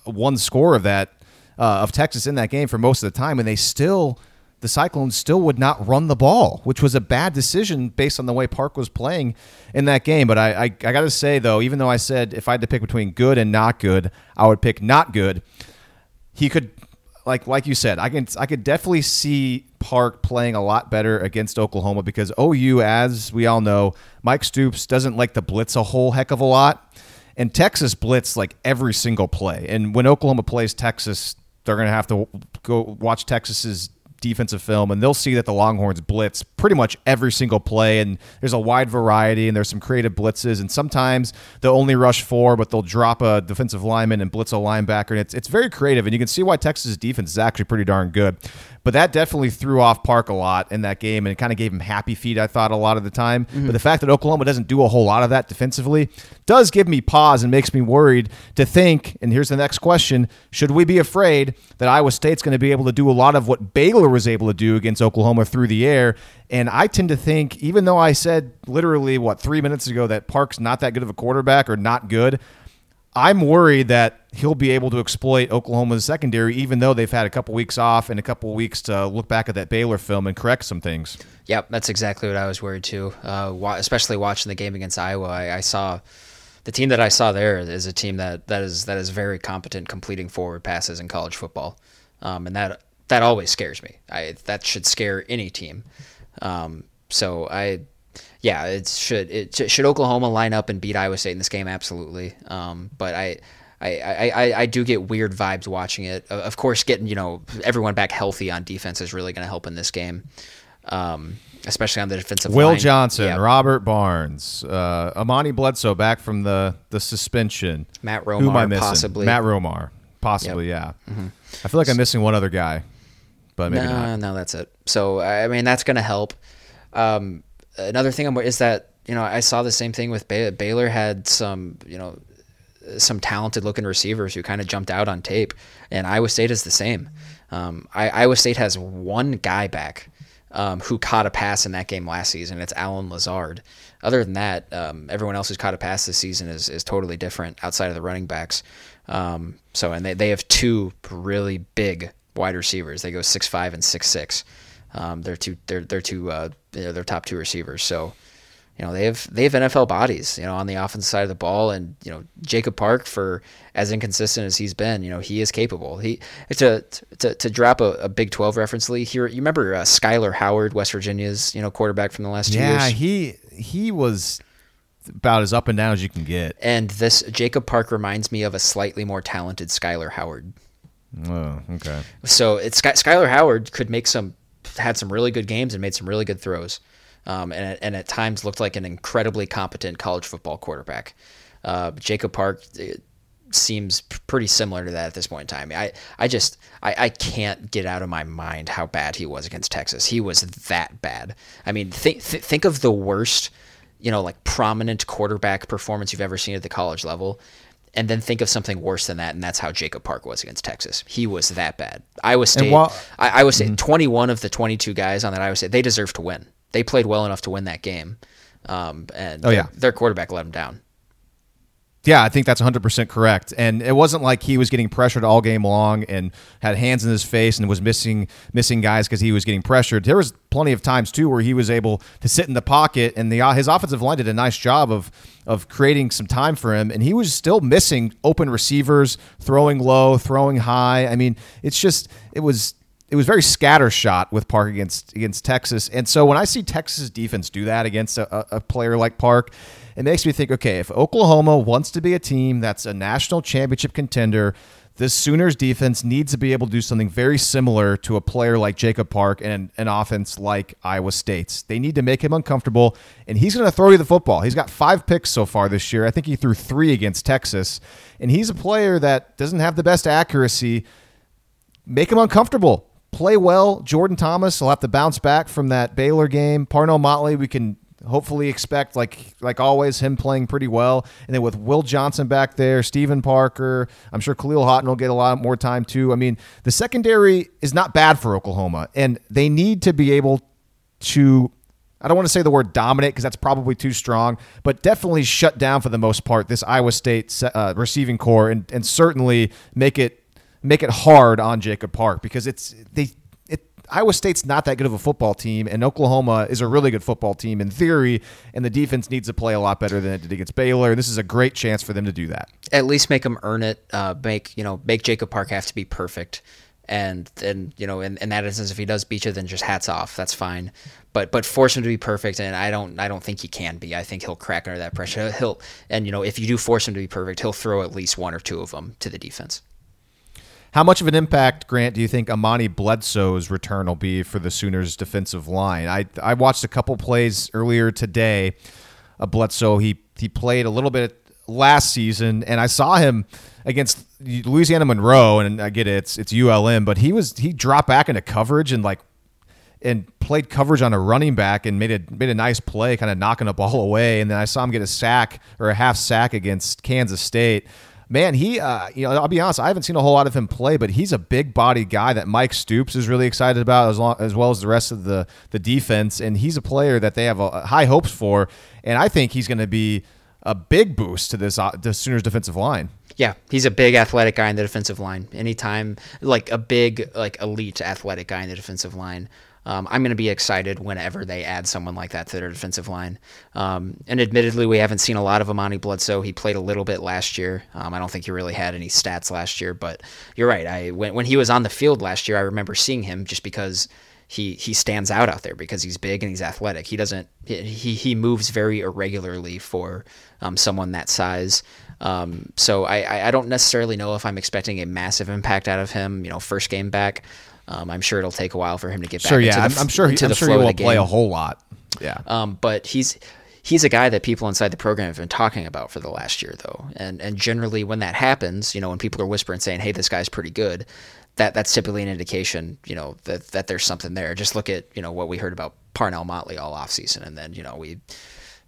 a one score of that uh, of Texas in that game for most of the time, and they still the Cyclones still would not run the ball, which was a bad decision based on the way Park was playing in that game. But I, I, I got to say, though, even though I said if I had to pick between good and not good, I would pick not good. He could, like like you said, I can I could definitely see Park playing a lot better against Oklahoma because OU, as we all know, Mike Stoops doesn't like to blitz a whole heck of a lot. And Texas blitz like every single play. And when Oklahoma plays Texas, they're going to have to go watch Texas's defensive film and they'll see that the Longhorns blitz pretty much every single play and there's a wide variety and there's some creative blitzes and sometimes they'll only rush four but they'll drop a defensive lineman and blitz a linebacker and it's it's very creative and you can see why Texas' defense is actually pretty darn good. But that definitely threw off Park a lot in that game and it kind of gave him happy feet, I thought, a lot of the time. Mm-hmm. But the fact that Oklahoma doesn't do a whole lot of that defensively does give me pause and makes me worried to think, and here's the next question should we be afraid that Iowa State's going to be able to do a lot of what Baylor was able to do against Oklahoma through the air? And I tend to think, even though I said literally, what, three minutes ago that Park's not that good of a quarterback or not good, I'm worried that he'll be able to exploit Oklahoma's secondary, even though they've had a couple weeks off and a couple weeks to look back at that Baylor film and correct some things. Yep, that's exactly what I was worried too. Uh, especially watching the game against Iowa, I, I, saw the team that I saw there is a team that, that is that is very competent completing forward passes in college football, um, and that that always scares me. I, that should scare any team. Um, so I yeah, it should it should Oklahoma line up and beat Iowa State in this game? Absolutely. Um, but I, I, I, I do get weird vibes watching it. Of course, getting you know everyone back healthy on defense is really going to help in this game, um, especially on the defensive line. Will line. Johnson. Robert Barnes, uh, Amani Bledsoe back from the the suspension. Matt Romar, Who am I missing? possibly. Matt Romar, possibly. Yep. Yeah. Mm-hmm. I feel like I'm missing one other guy, but maybe no, not. No, that's it. So I mean, that's going to help. Um, another thing is that you know I saw the same thing with Baylor. Baylor had some you know some talented looking receivers who kind of jumped out on tape, and Iowa State is the same. Um, I, Iowa State has one guy back um, who caught a pass in that game last season. It's Allen Lazard. Other than that, um, everyone else who's caught a pass this season is, is totally different outside of the running backs. Um, so, and they, they have two really big wide receivers. They go six five and six six. Um, they're two they're they're two uh, they're their top two receivers. So you know they have they have NFL bodies you know on the offensive side of the ball. And you know Jacob Park for as inconsistent as he's been you know he is capable. He to to, to drop a, a Big 12 reference Lee here you remember uh, Skyler Howard West Virginia's you know quarterback from the last two yeah, years? yeah he he was about as up and down as you can get. And this Jacob Park reminds me of a slightly more talented Skyler Howard. Oh okay. So it's Sky, Skyler Howard could make some had some really good games and made some really good throws, um, and and at times looked like an incredibly competent college football quarterback. Uh, Jacob Park seems pretty similar to that at this point in time. I, I just I, I can't get out of my mind how bad he was against Texas. He was that bad. I mean, think th- think of the worst, you know, like prominent quarterback performance you've ever seen at the college level, and then think of something worse than that, and that's how Jacob Park was against Texas. He was that bad. Iowa State, while, I, Iowa State, mm-hmm. 21 of the 22 guys on that Iowa State, they deserve to win. They played well enough to win that game, um, and oh, yeah. their, their quarterback let them down. Yeah, I think that's 100% correct. And it wasn't like he was getting pressured all game long and had hands in his face and was missing missing guys because he was getting pressured. There was plenty of times too where he was able to sit in the pocket and the his offensive line did a nice job of of creating some time for him and he was still missing open receivers, throwing low, throwing high. I mean, it's just it was it was very scattershot with Park against against Texas. And so when I see Texas defense do that against a, a player like Park, it makes me think okay, if Oklahoma wants to be a team that's a national championship contender, this Sooners defense needs to be able to do something very similar to a player like Jacob Park and an offense like Iowa State's. They need to make him uncomfortable, and he's going to throw you the football. He's got five picks so far this year. I think he threw three against Texas, and he's a player that doesn't have the best accuracy. Make him uncomfortable. Play well. Jordan Thomas will have to bounce back from that Baylor game. Parnell Motley, we can hopefully expect like like always him playing pretty well. And then with will johnson back there Steven parker i'm sure Kahlil haughton will get a lot more time too. I mean the secondary is not bad for oklahoma and they need to be able to I don't want to say the word dominate because that's probably too strong, but definitely shut down for the most part this Iowa State uh, receiving corps and, and certainly make it make it hard on Jacob Park because it's they Iowa State's not that good of a football team, and Oklahoma is a really good football team in theory, and the defense needs to play a lot better than it did against Baylor. This is a great chance for them to do that. At least make them earn it. Uh, make you know make Jacob Park have to be perfect and and you know in, in that instance if he does beat you then just hats off that's fine but but force him to be perfect and i don't i don't think he can be i think he'll crack under that pressure he'll and you know if you do force him to be perfect he'll throw at least one or two of them to the defense how much of an impact, Grant, do you think Amani Bledsoe's return will be for the Sooners' defensive line? I I watched a couple plays earlier today. of Bledsoe, he he played a little bit last season, and I saw him against Louisiana Monroe, and I get it, it's it's ULM, but he was he dropped back into coverage and like and played coverage on a running back and made a made a nice play, kind of knocking a ball away. And then I saw him get a sack or a half sack against Kansas State. Man, he, uh, you know, I'll be honest, I haven't seen a whole lot of him play, but he's a big body guy that Mike Stoops is really excited about, as, long, as well as the rest of the the defense. And he's a player that they have a, high hopes for, and I think he's going to be a big boost to this uh, the Sooners defensive line. Yeah, he's a big athletic guy in the defensive line. Anytime, like a big, like elite athletic guy in the defensive line. Um, I'm going to be excited whenever they add someone like that to their defensive line. Um, and admittedly, we haven't seen a lot of Amani Bledsoe. He played a little bit last year. Um, I don't think he really had any stats last year, but you're right. I when when he was on the field last year, I remember seeing him just because he he stands out out there because he's big and he's athletic. He doesn't he he moves very irregularly for um, someone that size. Um, so I, I don't necessarily know if I'm expecting a massive impact out of him. You know, first game back. Um, I'm sure it'll take a while for him to get back. Sure, yeah, the, I'm, sure. He, I'm sure he will play a whole lot. Yeah. Um, but he's he's a guy that people inside the program have been talking about for the last year, though. And and generally, when that happens, you know, when people are whispering saying, "Hey, this guy's pretty good," that that's typically an indication, you know, that that there's something there. Just look at you know what we heard about Parnell Motley all offseason, and then you know we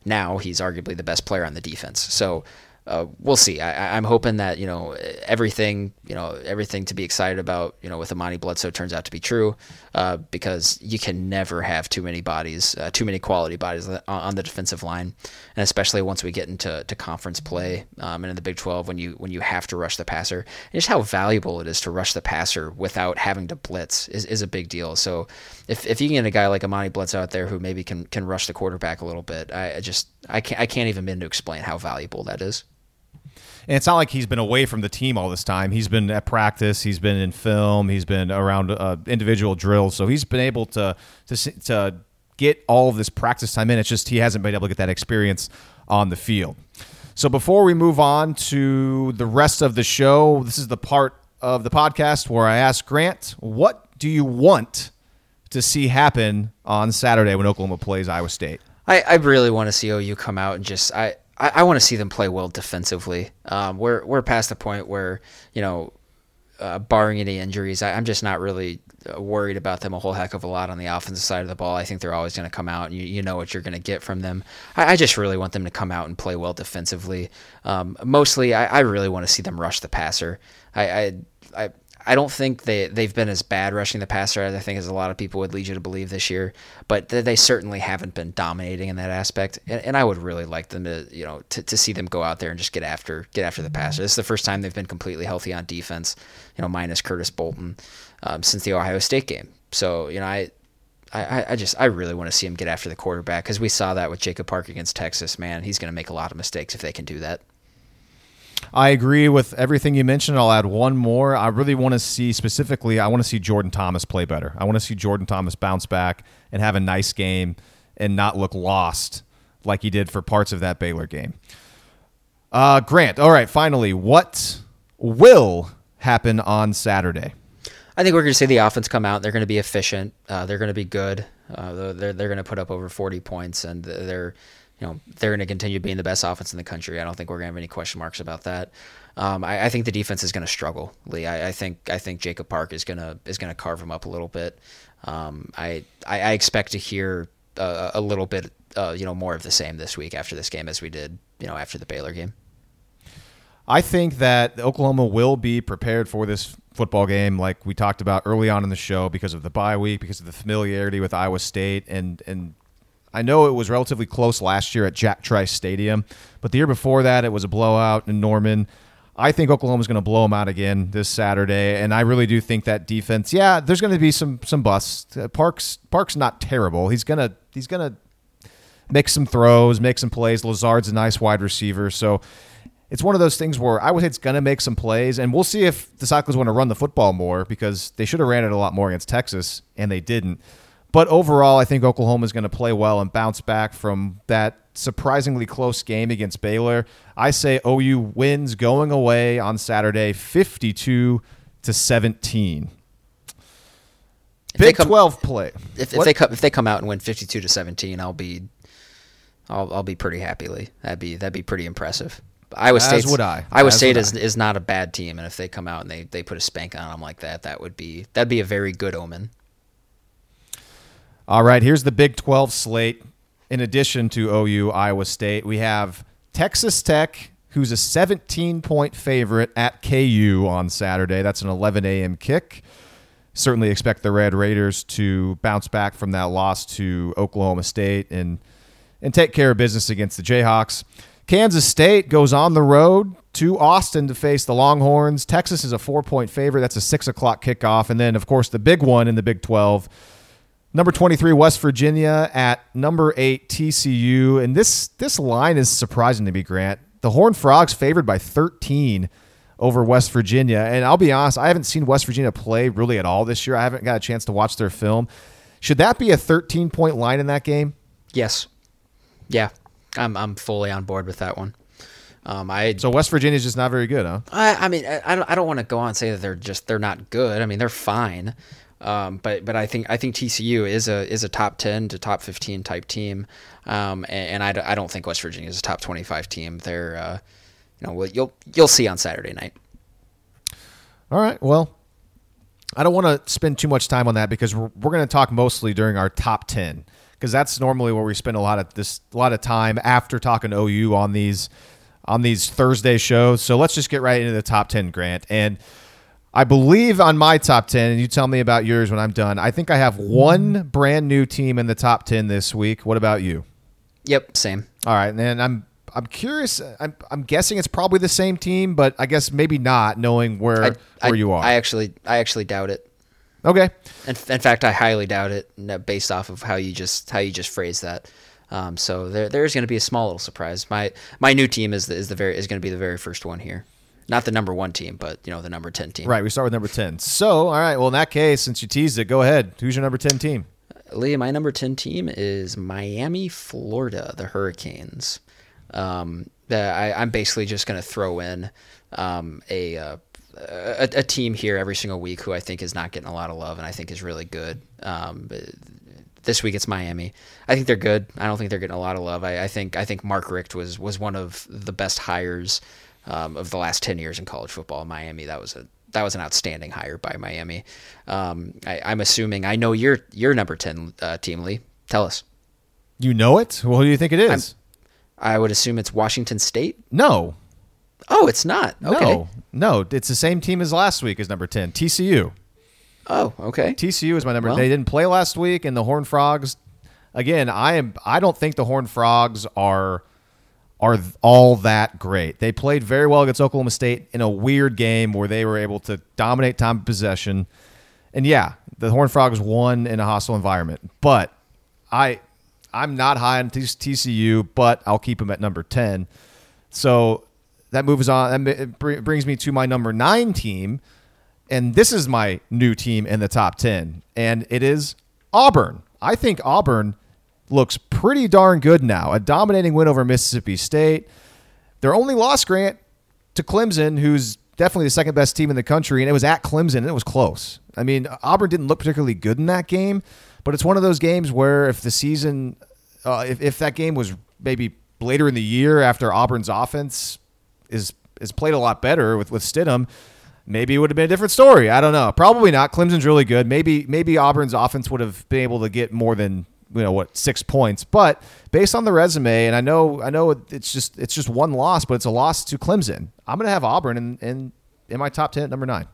now he's arguably the best player on the defense. So uh, we'll see. I, am hoping that you know everything, you know everything to be excited about, you know, with Amani Bledsoe turns out to be true, uh, because you can never have too many bodies, uh, too many quality bodies on the defensive line, and especially once we get into to conference play um, and in the Big 12 when you when you have to rush the passer, and just how valuable it is to rush the passer without having to blitz is, is a big deal. So if, if you can get a guy like Amani Bledsoe out there who maybe can can rush the quarterback a little bit, I, I just I can't I can't even begin to explain how valuable that is. And it's not like he's been away from the team all this time. He's been at practice. He's been in film. He's been around uh, individual drills. So he's been able to to to get all of this practice time in. It's just he hasn't been able to get that experience on the field. So before we move on to the rest of the show, this is the part of the podcast where I ask Grant, what do you want to see happen on Saturday when Oklahoma plays Iowa State? I, I really want to see OU come out and just I I, I want to see them play well defensively. Um, we're we're past the point where you know, uh, barring any injuries, I, am just not really uh, worried about them a whole heck of a lot on the offensive side of the ball. I think they're always going to come out, and you, you know what you're going to get from them. I, I, just really want them to come out and play well defensively. Um, mostly, I, I, really want to see them rush the passer. I, I, I I don't think they they've been as bad rushing the passer as I think as a lot of people would lead you to believe this year, but they certainly haven't been dominating in that aspect. And, and I would really like them to you know to, to see them go out there and just get after get after the passer. This is the first time they've been completely healthy on defense, you know, minus Curtis Bolton um, since the Ohio State game. So you know I. I, I just I really want to see him get after the quarterback because we saw that with Jacob Park against Texas. Man, he's going to make a lot of mistakes if they can do that. I agree with everything you mentioned. I'll add one more. I really want to see specifically. I want to see Jordan Thomas play better. I want to see Jordan Thomas bounce back and have a nice game and not look lost like he did for parts of that Baylor game. Uh, Grant. All right. Finally, what will happen on Saturday? I think we're going to see the offense come out. They're going to be efficient. Uh, they're going to be good. Uh, they're they're going to put up over 40 points, and they're you know they're going to continue being the best offense in the country. I don't think we're going to have any question marks about that. Um, I, I, think the defense is going to struggle, Lee. I, I, think I think Jacob Park is going to is going to carve him up a little bit. Um, I, I, expect to hear a, a little bit, uh, you know, more of the same this week after this game as we did, you know, after the Baylor game. I think that Oklahoma will be prepared for this football game, like we talked about early on in the show, because of the bye week, because of the familiarity with Iowa State, and and I know it was relatively close last year at Jack Trice Stadium, but the year before that, it was a blowout in Norman. I think Oklahoma's going to blow them out again this Saturday, and I really do think that defense. Yeah, there's going to be some some busts. Uh, Parks Parks not terrible. He's gonna he's gonna make some throws, make some plays. Lazard's a nice wide receiver, so it's one of those things where I would say it's going to make some plays, and we'll see if the Cyclones want to run the football more because they should have ran it a lot more against Texas, and they didn't. But overall, I think Oklahoma is going to play well and bounce back from that surprisingly close game against Baylor. I say OU wins going away on Saturday, 52 to 17. Big come, 12 play. If, if, they come if they come out and win 52 to 17, I'll be I'll, I'll be pretty happily. That'd be that'd be pretty impressive. Iowa State would I. Iowa As State is, I. is not a bad team, and if they come out and they, they put a spank on them like that, that would be that'd be a very good omen. All right, here's the Big 12 slate. In addition to OU, Iowa State, we have Texas Tech, who's a 17 point favorite at KU on Saturday. That's an 11 a.m. kick. Certainly expect the Red Raiders to bounce back from that loss to Oklahoma State and and take care of business against the Jayhawks. Kansas State goes on the road to Austin to face the Longhorns. Texas is a four point favorite. That's a six o'clock kickoff. And then, of course, the big one in the Big 12 Number 23, West Virginia at number eight, TCU. And this this line is surprising to me, Grant. The Horned Frogs favored by 13 over West Virginia. And I'll be honest, I haven't seen West Virginia play really at all this year. I haven't got a chance to watch their film. Should that be a 13 point line in that game? Yes. Yeah. I'm, I'm fully on board with that one. Um, I so West Virginia's just not very good, huh? I, I mean, I, I don't, I don't want to go on and say that they're just they're not good. I mean, they're fine. Um, but but I think I think TCU is a is a top ten to top fifteen type team, um, and, and I, I don't think West Virginia is a top twenty five team. They're uh, you know you'll you'll see on Saturday night. All right. Well, I don't want to spend too much time on that because we're, we're going to talk mostly during our top ten because that's normally where we spend a lot of this a lot of time after talking OU on these on these Thursday shows. So let's just get right into the top ten, Grant and. I believe on my top 10, and you tell me about yours when I'm done. I think I have one brand new team in the top 10 this week. What about you? Yep, same. All right, and I'm I'm curious. I'm, I'm guessing it's probably the same team, but I guess maybe not, knowing where I, where I, you are. I actually I actually doubt it. Okay. In, in fact, I highly doubt it, based off of how you just how you just phrased that. Um, so there, there's going to be a small little surprise. My my new team is the, is the very is going to be the very first one here. Not the number one team, but you know the number ten team. Right. We start with number ten. So, all right. Well, in that case, since you teased it, go ahead. Who's your number ten team? Lee, my number ten team is Miami, Florida, the Hurricanes. Um, I, am basically just going to throw in um, a, uh, a, a team here every single week who I think is not getting a lot of love and I think is really good. Um, this week it's Miami. I think they're good. I don't think they're getting a lot of love. I, I think I think Mark Richt was was one of the best hires um, of the last 10 years in college football. Miami, that was a that was an outstanding hire by Miami. Um, I, am assuming I know your your number 10 uh, team, Lee. Tell us. You know it? Well, who do you think it is? I would assume it's Washington State. No. Oh, it's not. Okay. No, no, it's the same team as last week as number 10, TCU. Oh, okay. TCU is my number. Well, they didn't play last week, and the Horned Frogs. Again, I am. I don't think the Horned Frogs are are all that great. They played very well against Oklahoma State in a weird game where they were able to dominate time of possession. And yeah, the Horned Frogs won in a hostile environment. But I I'm not high on TCU, but I'll keep them at number 10. So that moves on. That brings me to my number nine team. And this is my new team in the top 10. And it is Auburn. I think Auburn looks pretty darn good now. A dominating win over Mississippi State. Their only loss, Grant, to Clemson, who's definitely the second best team in the country, and it was at Clemson, and it was close. I mean, Auburn didn't look particularly good in that game, but it's one of those games where if the season, uh, if, if that game was maybe later in the year after Auburn's offense is is played a lot better with with Stidham, maybe it would have been a different story. I don't know. Probably not. Clemson's really good. Maybe maybe Auburn's offense would have been able to get more than you know what six points. But based on the resume, and I know I know it's just it's just one loss, but it's a loss to Clemson. I'm going to have Auburn in, in in my top ten at number nine.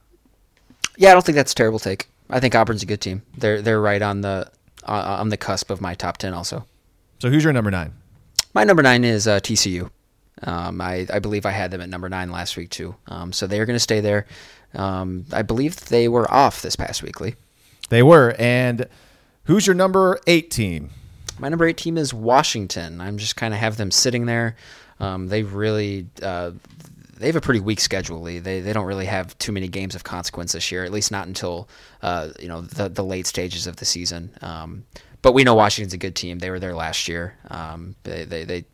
Yeah, I don't think that's a terrible take. I think Auburn's a good team. They're they're right on the uh, on the cusp of my top ten also. So who's your number nine? My number nine is uh, TCU. Um, I, I believe I had them at number nine last week too. Um, so they are going to stay there. Um, I believe they were off this past weekly. They were. And who's your number eight team? My number eight team is Washington. I'm just kind of have them sitting there. Um, they really uh, they have a pretty weak schedule. They they don't really have too many games of consequence this year, at least not until uh, you know the the late stages of the season. Um, but we know Washington's a good team. They were there last year. Um, they, they they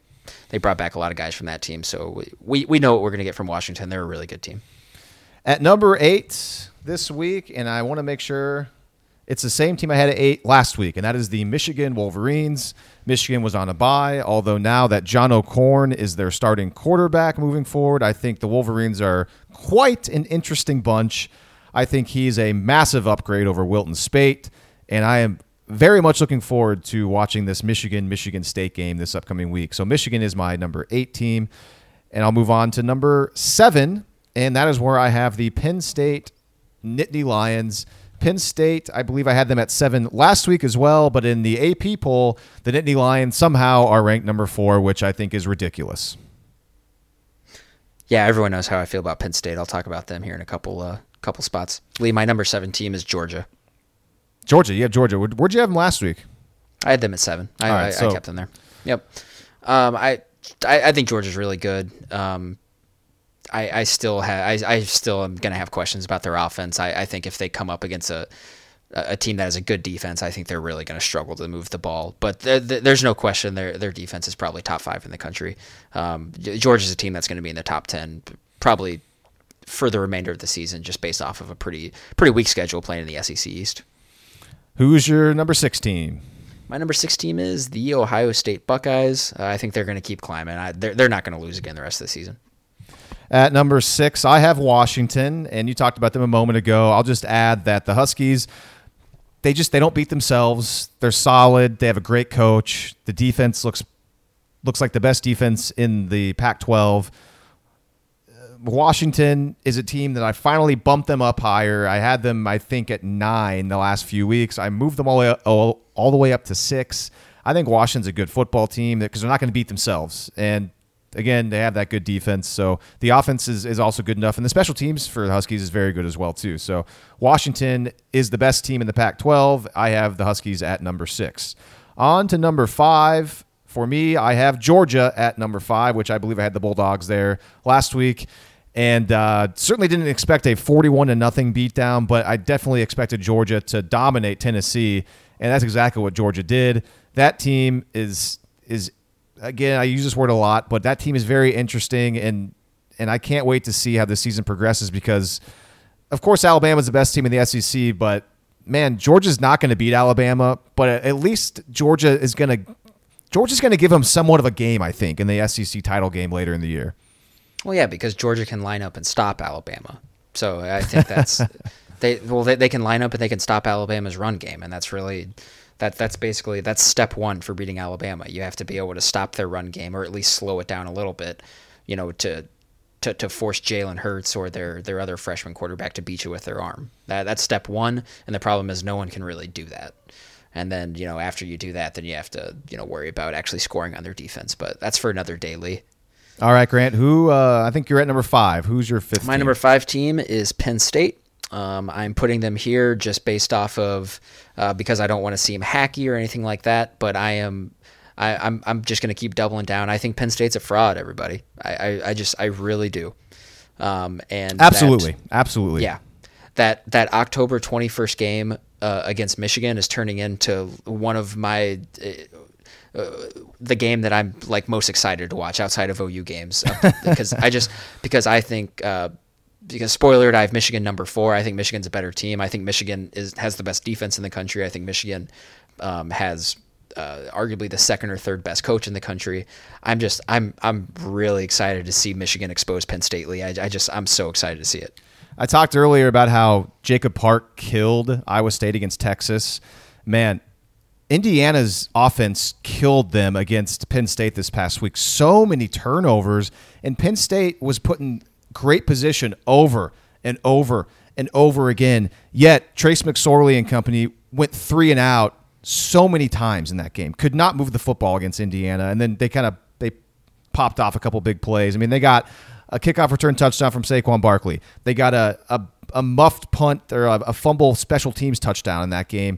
they brought back a lot of guys from that team, so we we know what we're going to get from Washington. They're a really good team. At number eight this week, and I want to make sure it's the same team I had at eight last week, and that is the Michigan Wolverines. Michigan was on a bye, although now that John O'Korn is their starting quarterback moving forward, I think the Wolverines are quite an interesting bunch. I think he's a massive upgrade over Wilton Speight, and I am very much looking forward to watching this Michigan Michigan State game this upcoming week. So Michigan is my number eight team, and I'll move on to number seven, and that is where I have the Penn State Nittany Lions. Penn State, I believe I had them at seven last week as well, but in the AP poll, the Nittany Lions somehow are ranked number four, which I think is ridiculous. Yeah, everyone knows how I feel about Penn State. I'll talk about them here in a couple uh, couple spots. Lee, my number seven team is Georgia. Georgia, have Georgia. Where, would you have them last week? I had them at seven. I, right, I, so. I kept them there. Yep. Um, I, I, I think Georgia's really good. Um, I, I still have I, I still am gonna have questions about their offense. I, I think if they come up against a a team that has a good defense, I think they're really going to struggle to move the ball. But th- th- there's no question their their defense is probably top five in the country. Um, Georgia's a team that's going to be in the top ten probably for the remainder of the season, just based off of a pretty pretty weak schedule playing in the SEC East. Who's your number six team? My number six team is the Ohio State Buckeyes. Uh, I think they're going to keep climbing. I, they're they're not going to lose again the rest of the season. At number six, I have Washington, and you talked about them a moment ago. I'll just add that the Huskies, they just they don't beat themselves. They're solid. They have a great coach. The defense looks looks like the best defense in the Pac-12. Washington is a team that I finally bumped them up higher. I had them, I think, at nine the last few weeks. I moved them all the way, all, all the way up to six. I think Washington's a good football team because they're not going to beat themselves. And again, they have that good defense. So the offense is, is also good enough. And the special teams for the Huskies is very good as well, too. So Washington is the best team in the Pac 12. I have the Huskies at number six. On to number five. For me, I have Georgia at number five, which I believe I had the Bulldogs there last week. And uh, certainly didn't expect a 41 to nothing beatdown, but I definitely expected Georgia to dominate Tennessee. And that's exactly what Georgia did. That team is is again, I use this word a lot, but that team is very interesting, and and I can't wait to see how the season progresses because, of course, Alabama's the best team in the SEC, but man, Georgia's not going to beat Alabama, but at least Georgia is going to Georgia's going to give them somewhat of a game, I think, in the SEC title game later in the year. Well, yeah, because Georgia can line up and stop Alabama, so I think that's they well they, they can line up and they can stop Alabama's run game, and that's really that that's basically that's step one for beating Alabama. You have to be able to stop their run game or at least slow it down a little bit, you know, to to, to force Jalen Hurts or their their other freshman quarterback to beat you with their arm. That that's step one, and the problem is no one can really do that. And then you know after you do that, then you have to you know worry about actually scoring on their defense. But that's for another daily. All right, Grant. Who uh, I think you're at number five. Who's your fifth? My team? number five team is Penn State. Um, I'm putting them here just based off of uh, because I don't want to seem hacky or anything like that. But I am, I, am I'm, I'm just going to keep doubling down. I think Penn State's a fraud. Everybody, I, I, I just I really do. Um, and absolutely, that, absolutely, yeah. That that October 21st game uh, against Michigan is turning into one of my. Uh, the game that I'm like most excited to watch outside of OU games because I just because I think uh, because spoiler, I have Michigan number four. I think Michigan's a better team. I think Michigan is has the best defense in the country. I think Michigan um, has uh, arguably the second or third best coach in the country. I'm just I'm I'm really excited to see Michigan expose Penn State. Lee. I, I just I'm so excited to see it. I talked earlier about how Jacob Park killed Iowa State against Texas. Man, Indiana's offense killed them against Penn State this past week. So many turnovers, and Penn State was putting great position over and over and over again. Yet Trace McSorley and company went three and out so many times in that game. Could not move the football against Indiana, and then they kind of they popped off a couple big plays. I mean, they got a kickoff return touchdown from Saquon Barkley. They got a a, a muffed punt or a, a fumble special teams touchdown in that game.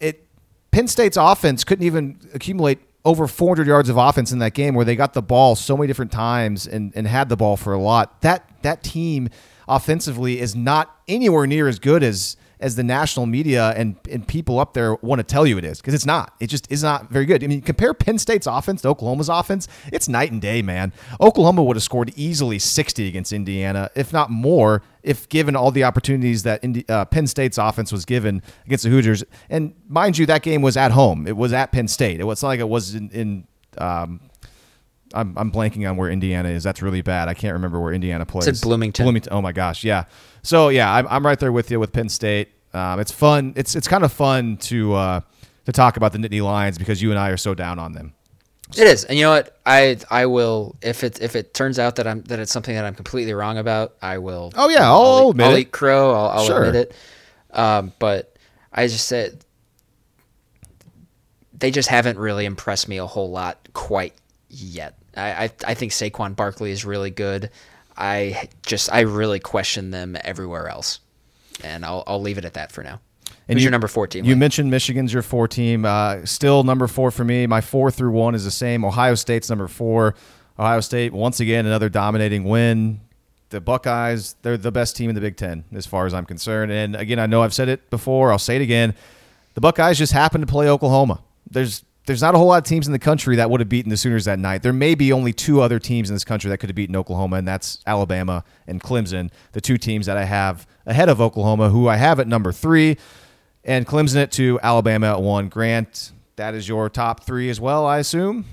It Penn State's offense couldn't even accumulate over 400 yards of offense in that game where they got the ball so many different times and, and had the ball for a lot. That that team offensively is not anywhere near as good as as the national media and, and people up there want to tell you it is because it's not. It just is not very good. I mean, compare Penn State's offense to Oklahoma's offense. It's night and day, man. Oklahoma would have scored easily 60 against Indiana, if not more, if given all the opportunities that Indi- uh, Penn State's offense was given against the Hoosiers. And mind you, that game was at home. It was at Penn State. It was not like it was in. in um, I'm, I'm blanking on where Indiana is. That's really bad. I can't remember where Indiana plays. It's Bloomington. Bloomington. Oh my gosh, yeah. So yeah, I'm, I'm right there with you with Penn State. Um, it's fun. It's it's kind of fun to uh, to talk about the Nittany Lions because you and I are so down on them. It is, and you know what? I I will if it if it turns out that I'm that it's something that I'm completely wrong about, I will. Oh yeah, I'll, I'll admit I'll it. eat crow. I'll, I'll Sure. admit it. Um, but I just said they just haven't really impressed me a whole lot quite yet. I I, I think Saquon Barkley is really good. I just I really question them everywhere else, and I'll I'll leave it at that for now. And Who's you- your number four team? You Lynn? mentioned Michigan's your four team. Uh, still number four for me. My four through one is the same. Ohio State's number four. Ohio State once again another dominating win. The Buckeyes, they're the best team in the Big Ten as far as I'm concerned. And again, I know I've said it before. I'll say it again. The Buckeyes just happened to play Oklahoma. There's there's not a whole lot of teams in the country that would have beaten the Sooners that night. There may be only two other teams in this country that could have beaten Oklahoma, and that's Alabama and Clemson, the two teams that I have ahead of Oklahoma, who I have at number three, and Clemson at two, Alabama at one. Grant, that is your top three as well, I assume.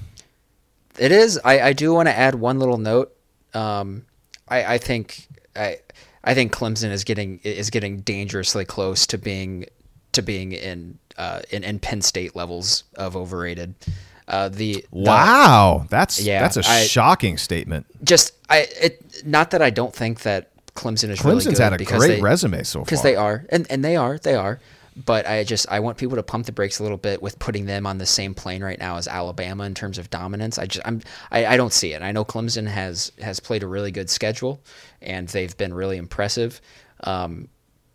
It is. I, I do want to add one little note. Um, I, I think I I think Clemson is getting is getting dangerously close to being to being in uh, in, in Penn State levels of overrated. Uh, the the- Wow, that's Yeah, that's a I- shocking statement. just I it not that I don't think that Clemson is really Clemson's good had a great they, resume so far. because they are and and they are they are but i just i want people to pump the brakes a little bit with putting them on the same plane right now as alabama in terms of dominance i just i'm i, I don't see it i know clemson has has played a really good schedule and they've been really impressive um,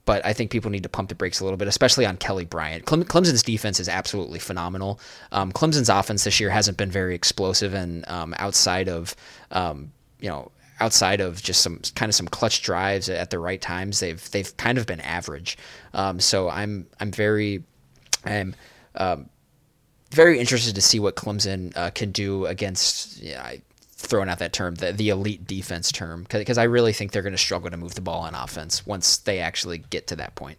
but I think people need to pump the brakes a little bit, especially on Kelly Bryant. Clem- Clemson's defense is absolutely phenomenal. Um, Clemson's offense this year hasn't been very explosive, and um, outside of um, you know outside of just some kind of some clutch drives at the right times, they've they've kind of been average. Um, so I'm I'm very I'm um, very interested to see what Clemson uh, can do against. I, throwing out that term, the, the elite defense term, because I really think they're going to struggle to move the ball on offense once they actually get to that point.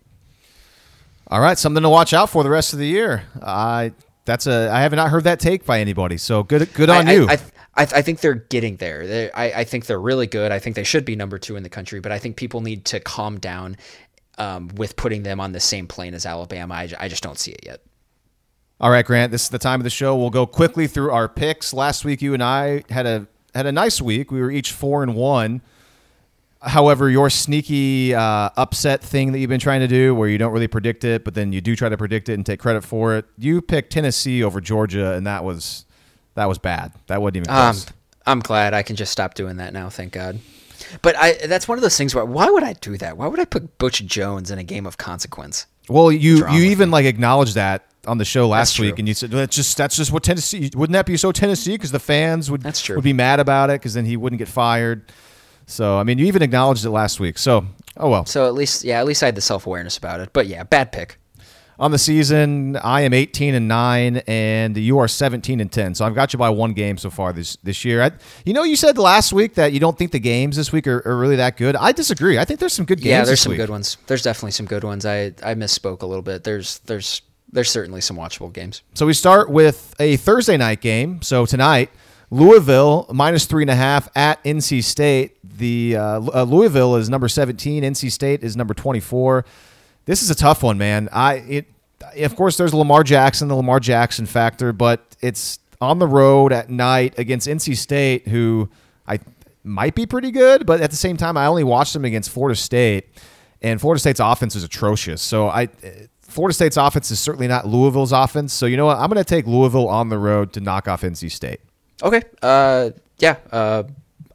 All right, something to watch out for the rest of the year. I that's a I have not heard that take by anybody. So good good on I, you. I, I, I, think they're getting there. I, I think they're really good. I think they should be number two in the country, but I think people need to calm down um, with putting them on the same plane as Alabama. I, I just don't see it yet. All right, Grant, this is the time of the show. We'll go quickly through our picks. Last week you and I had a had a nice week. We were each 4 and 1. However, your sneaky uh, upset thing that you've been trying to do, where you don't really predict it, but then you do try to predict it and take credit for it, you picked Tennessee over Georgia, and that was that was bad. That wasn't even Um, close. I'm glad I can just stop doing that now. Thank God. But I that's one of those things where why would I do that? Why would I put Butch Jones in a game of consequence? well, you you even like acknowledge that on the show last week, and you said that's just that's just what Tennessee. Wouldn't that be so Tennessee? Because the fans would That's true. would be mad about it because then he wouldn't get fired. So I mean, you even acknowledged it last week. So oh well. So at least yeah, at least I had the self awareness about it. But yeah, bad pick. On the season, I am 18 and 9 and you are 17 and 10. So I've got you by one game so far this this year. I, you know, you said last week that you don't think the games this week are, are really that good. I disagree. I think there's some good games yeah, there's some week. good ones. There's definitely some good ones. I I misspoke a little bit. There's there's there's certainly some watchable games. So we start with a Thursday night game. So tonight, Louisville minus three and a half at NC State. The uh, uh, Louisville is number 17. NC State is number 24. This is a tough one, man. I it of course there's Lamar Jackson, the Lamar Jackson factor, but it's on the road at night against NC State, who I might be pretty good, but at the same time, I only watched them against Florida State, and Florida State's offense is atrocious. So I. Florida State's offense is certainly not Louisville's offense. So you know what? I'm going to take Louisville on the road to knock off NC State. Okay. Uh, Yeah, uh,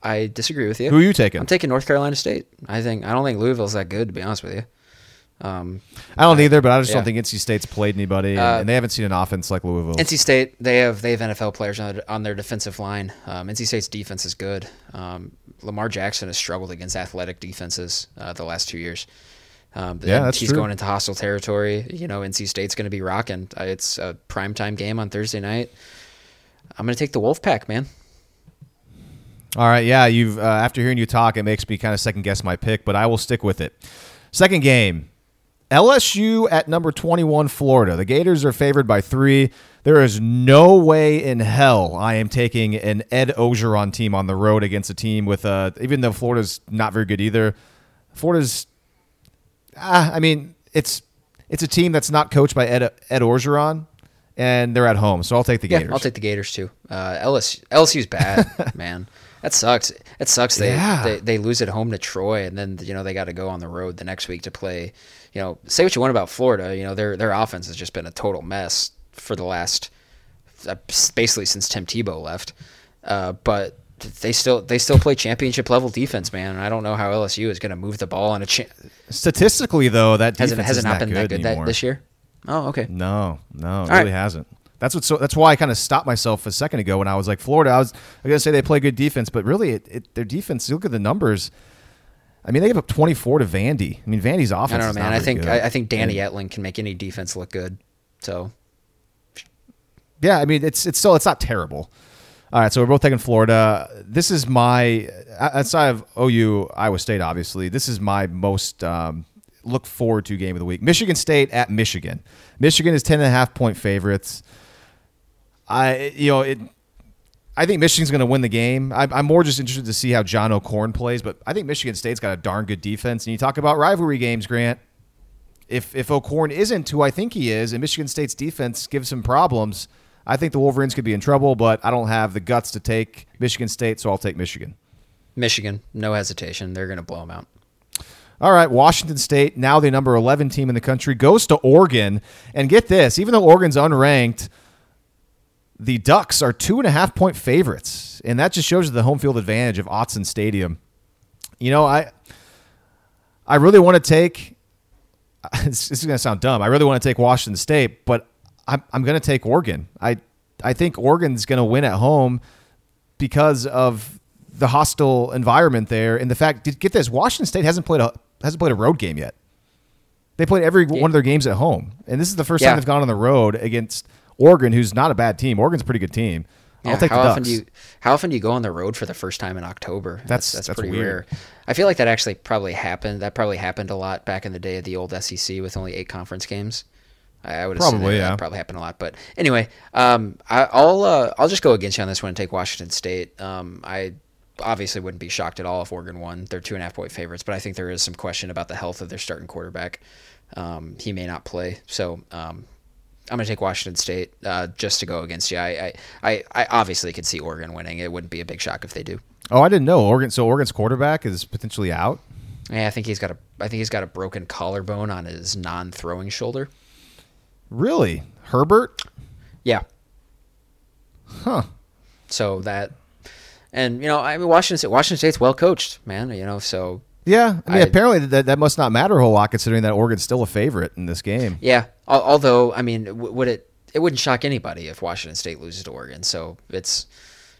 I disagree with you. Who are you taking? I'm taking North Carolina State. I think I don't think Louisville's that good to be honest with you. Um, I don't either, but I just yeah. don't think NC State's played anybody, and, Uh, and they haven't seen an offense like Louisville. NC State, they have they have NFL players on their, on their defensive line. Um, NC State's defense is good. Um, Lamar Jackson has struggled against athletic defenses uh, the last two years. Um, Yeah, that's he's true. going into hostile territory. You know, NC State's going to be rocking. Uh, It's a primetime game on Thursday night. I'm going to take the Wolfpack, man. All right, yeah, you've uh, after hearing you talk, it makes me kind of second guess my pick, but I will stick with it. Second game, LSU at number 21 Florida. The Gators are favored by 3. There is no way in hell I am taking an Ed Orgeron team on the road against a team with uh even though Florida's not very good either. Florida's ah, I mean, it's it's a team that's not coached by Ed Ed Orgeron and they're at home. So I'll take the Yeah, Gators. I'll take the Gators too. Uh, LSU, LSU's bad, man. That sucks. It sucks. They, Yeah. they they lose at home to Troy, and then you know they got to go on the road the next week to play. You know, say what you want about Florida. You know their their offense has just been a total mess for the last uh, basically since Tim Tebow left. Uh, but they still they still play championship level defense, man. And I don't know how LSU is going to move the ball on a cha- Statistically though, that defense has it has it isn't not that been that good that, this year? Oh, okay. No, no, it right. really hasn't. That's what. So that's why I kind of stopped myself a second ago when I was like Florida. I was I gonna say they play good defense, but really, it, it, their defense. You look at the numbers. I mean, they gave up 24 to Vandy. I mean, Vandy's offense. I don't know, man. I think. I, I think Danny And- Etling can make any defense look good. So Yeah, I mean, it's it's still it's not terrible. All right, so we're both taking Florida. This is my outside of OU Iowa State, obviously. This is my most um, look forward to game of the week. Michigan State at Michigan. Michigan is ten and a half point favorites. I you know it. I think Michigan's going to win the game. I, I'm more just interested to see how John O'Korn plays, but I think Michigan State's got a darn good defense. And you talk about rivalry games, Grant. If if O'Corn isn't who I think he is, and Michigan State's defense gives him problems, I think the Wolverines could be in trouble. But I don't have the guts to take Michigan State, so I'll take Michigan. Michigan, no hesitation. They're going to blow them out. All right, Washington State, now the number 11 team in the country, goes to Oregon. And get this, even though Oregon's unranked, the Ducks are two and a half point favorites. And that just shows you the home field advantage of Autzen Stadium. You know, I I really want to take, this is going to sound dumb. I really want to take Washington State, but I'm, I'm going to take Oregon. I, I think Oregon's going to win at home because of the hostile environment there and the fact get this Washington State hasn't played a hasn't played a road game yet. They played every one of their games at home, and this is the first Yeah. time they've gone on the road against Oregon, who's not a bad team. Oregon's a pretty good team. I'll take how the often Ducks. do you how often do you go on the road for the first time in October? That's- that's, that's pretty weird. rare. I feel like that actually probably happened. That probably happened a lot back in the day of the old SEC with only eight conference games. I would Probably, that, yeah. probably happened a lot. But anyway, um, I, I'll uh, I'll just go against you on this one and take Washington State. Um, I obviously wouldn't be shocked at all if Oregon won. They're two and a half point favorites, but I think there is some question about the health of their starting quarterback. Um, he may not play, so um, I'm going to take Washington State uh, just to go against you. I, I, I, I obviously could see Oregon winning. It wouldn't be a big shock if they do. oh, I didn't know Oregon. So Oregon's quarterback is potentially out. Yeah, I think he's got a I think he's got a broken collarbone on his non-throwing shoulder. Really, Herbert? Yeah. Huh. So that, and you know, I mean, Washington State, Washington State's well coached, man. You know, so Yeah, I mean, I- apparently that that must not matter a whole lot considering that Oregon's still a favorite in this game. yeah. Although, I mean, w- would it? It wouldn't shock anybody if Washington State loses to Oregon. So it's,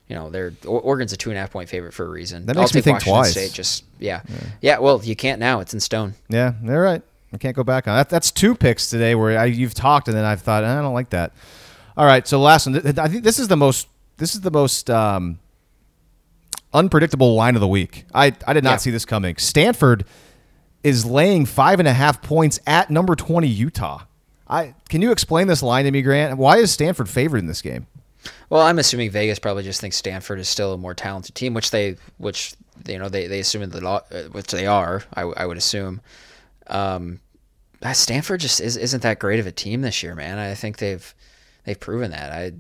you know, they're Oregon's a two and a half point favorite for a reason. That I'll me think Washington twice. State. Just yeah. yeah, Well, you can't now. It's in stone. Yeah, they're right. I can't go back on that. That's two picks today where I, you've talked and then I've thought I don't like that. All right, so last one. I think this is the most. This is the most um, unpredictable line of the week. I I did not Yeah. see this coming. Stanford is laying five and a half points at number twenty Utah. I can you explain this line to me, Grant? Why is Stanford favored in this game? Well, I'm assuming Vegas probably just thinks Stanford is still a more talented team, which they, which you know, they they assume that, lo- uh, which they are. I, I would assume. Um, Uh, Stanford just is, isn't that great of a team this year, man. I think they've they've proven that. I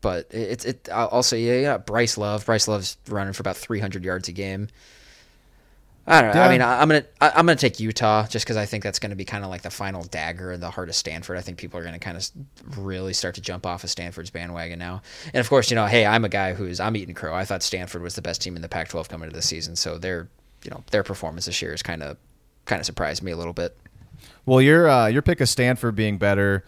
but it's it. I'll also yeah, yeah Bryce Love. Bryce Love's running for about 300 yards a game. I don't know. Yeah. I mean, I, I'm gonna I, I'm gonna take Utah just because I think that's gonna be kind of like the final dagger in the heart of Stanford. I think people are gonna kind of really start to jump off of Stanford's bandwagon now. And of course, you know, hey, I'm a guy who's I'm eating crow. I thought Stanford was the best team in the Pac-12 coming into the season, so their you know their performance this year is kind of kind of surprised me a little bit. Well, your uh, your pick of Stanford being better,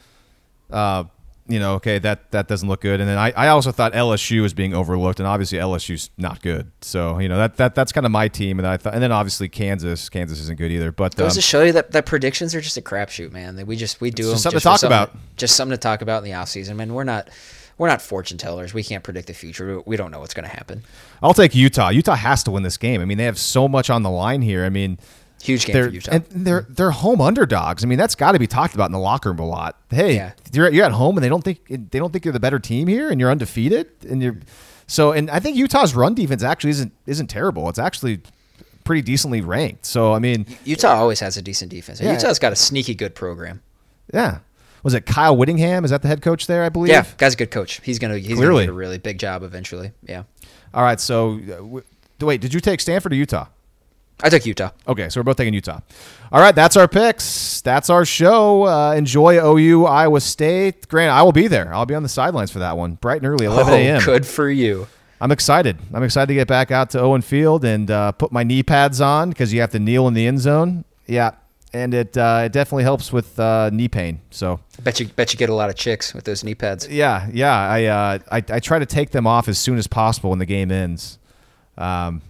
uh, you know, okay, that that doesn't look good. And then I, I also thought LSU was being overlooked, and obviously LSU's not good. So you know that that that's kind of my team, and I thought, and then obviously Kansas, Kansas isn't good either. But Goes um, to show you that, that predictions are just a crapshoot, man. That we just we do them just something to talk about. Just something to talk about in the offseason. Man, we're not we're not fortune tellers. We can't predict the future. We don't know what's going to happen. I'll take Utah. Utah has to win this game. I mean, they have so much on the line here. I mean, Huge game they're for Utah. and they're they're home underdogs. I mean, that's got to be talked about in the locker room a lot. Hey, Yeah. you're you're at home, and they don't think they don't think you're the better team here, and you're undefeated, and you're so. And I think Utah's run defense actually isn't isn't terrible. It's actually pretty decently ranked. So I mean, Utah always has a decent defense. Yeah. Utah's got a sneaky good program. yeah. Was it Kyle Whittingham? Is that the head coach there? I believe. Yeah, guy's a good coach. He's gonna he's Clearly. gonna get a really big job eventually. Yeah, All right. So uh, wait, did you take Stanford or Utah? I took Utah. Okay, so we're both taking Utah. All right, that's our picks. That's our show. Uh, enjoy OU Iowa State. Grant, I will be there. I'll be on the sidelines for that one, bright and early, 11 Oh, a.m. good for you. I'm excited. I'm excited to get back out to Owen Field and uh, put my knee pads on because you have to kneel in the end zone. Yeah, and it uh, it definitely helps with uh, knee pain. So Bet you bet you get a lot of chicks with those knee pads. yeah, yeah. I, uh, I I try to take them off as soon as possible when the game ends. Um,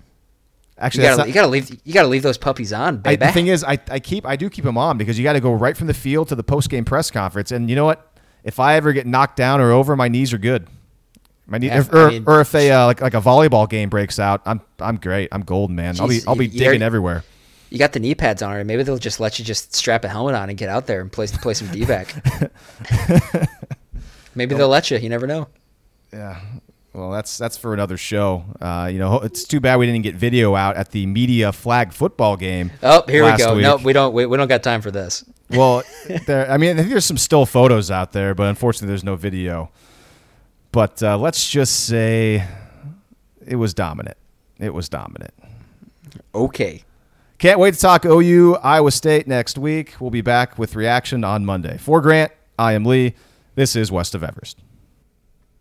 actually, that's gotta not- you gotta leave you gotta leave those puppies on, I, the thing is, I, I keep I do keep them on because you got to go right from the field to the post game press conference. And you know what? If I ever get knocked down or over, my knees are good. My knee, Yeah, or, I mean- or if a uh, like like a volleyball game breaks out, I'm I'm great. I'm golden, man. I'll be I'll be you- you digging already- everywhere. you got the knee pads on, or maybe they'll just let you just strap a helmet on and get out there and play play some D back. maybe they'll let you. You never know. Yeah. Well, that's that's for another show. Uh, you know, it's too bad we didn't get video out at the media flag football game. Oh, here we go. week. No, we don't. We, we don't got time for this. Well, there. I mean, I think there's some still photos out there, but unfortunately, there's no video. But uh, let's just say it was dominant. It was dominant. Okay. Can't wait to talk OU Iowa State next week. We'll be back with reaction on Monday. For Grant, I am Lee. This is West of Everest.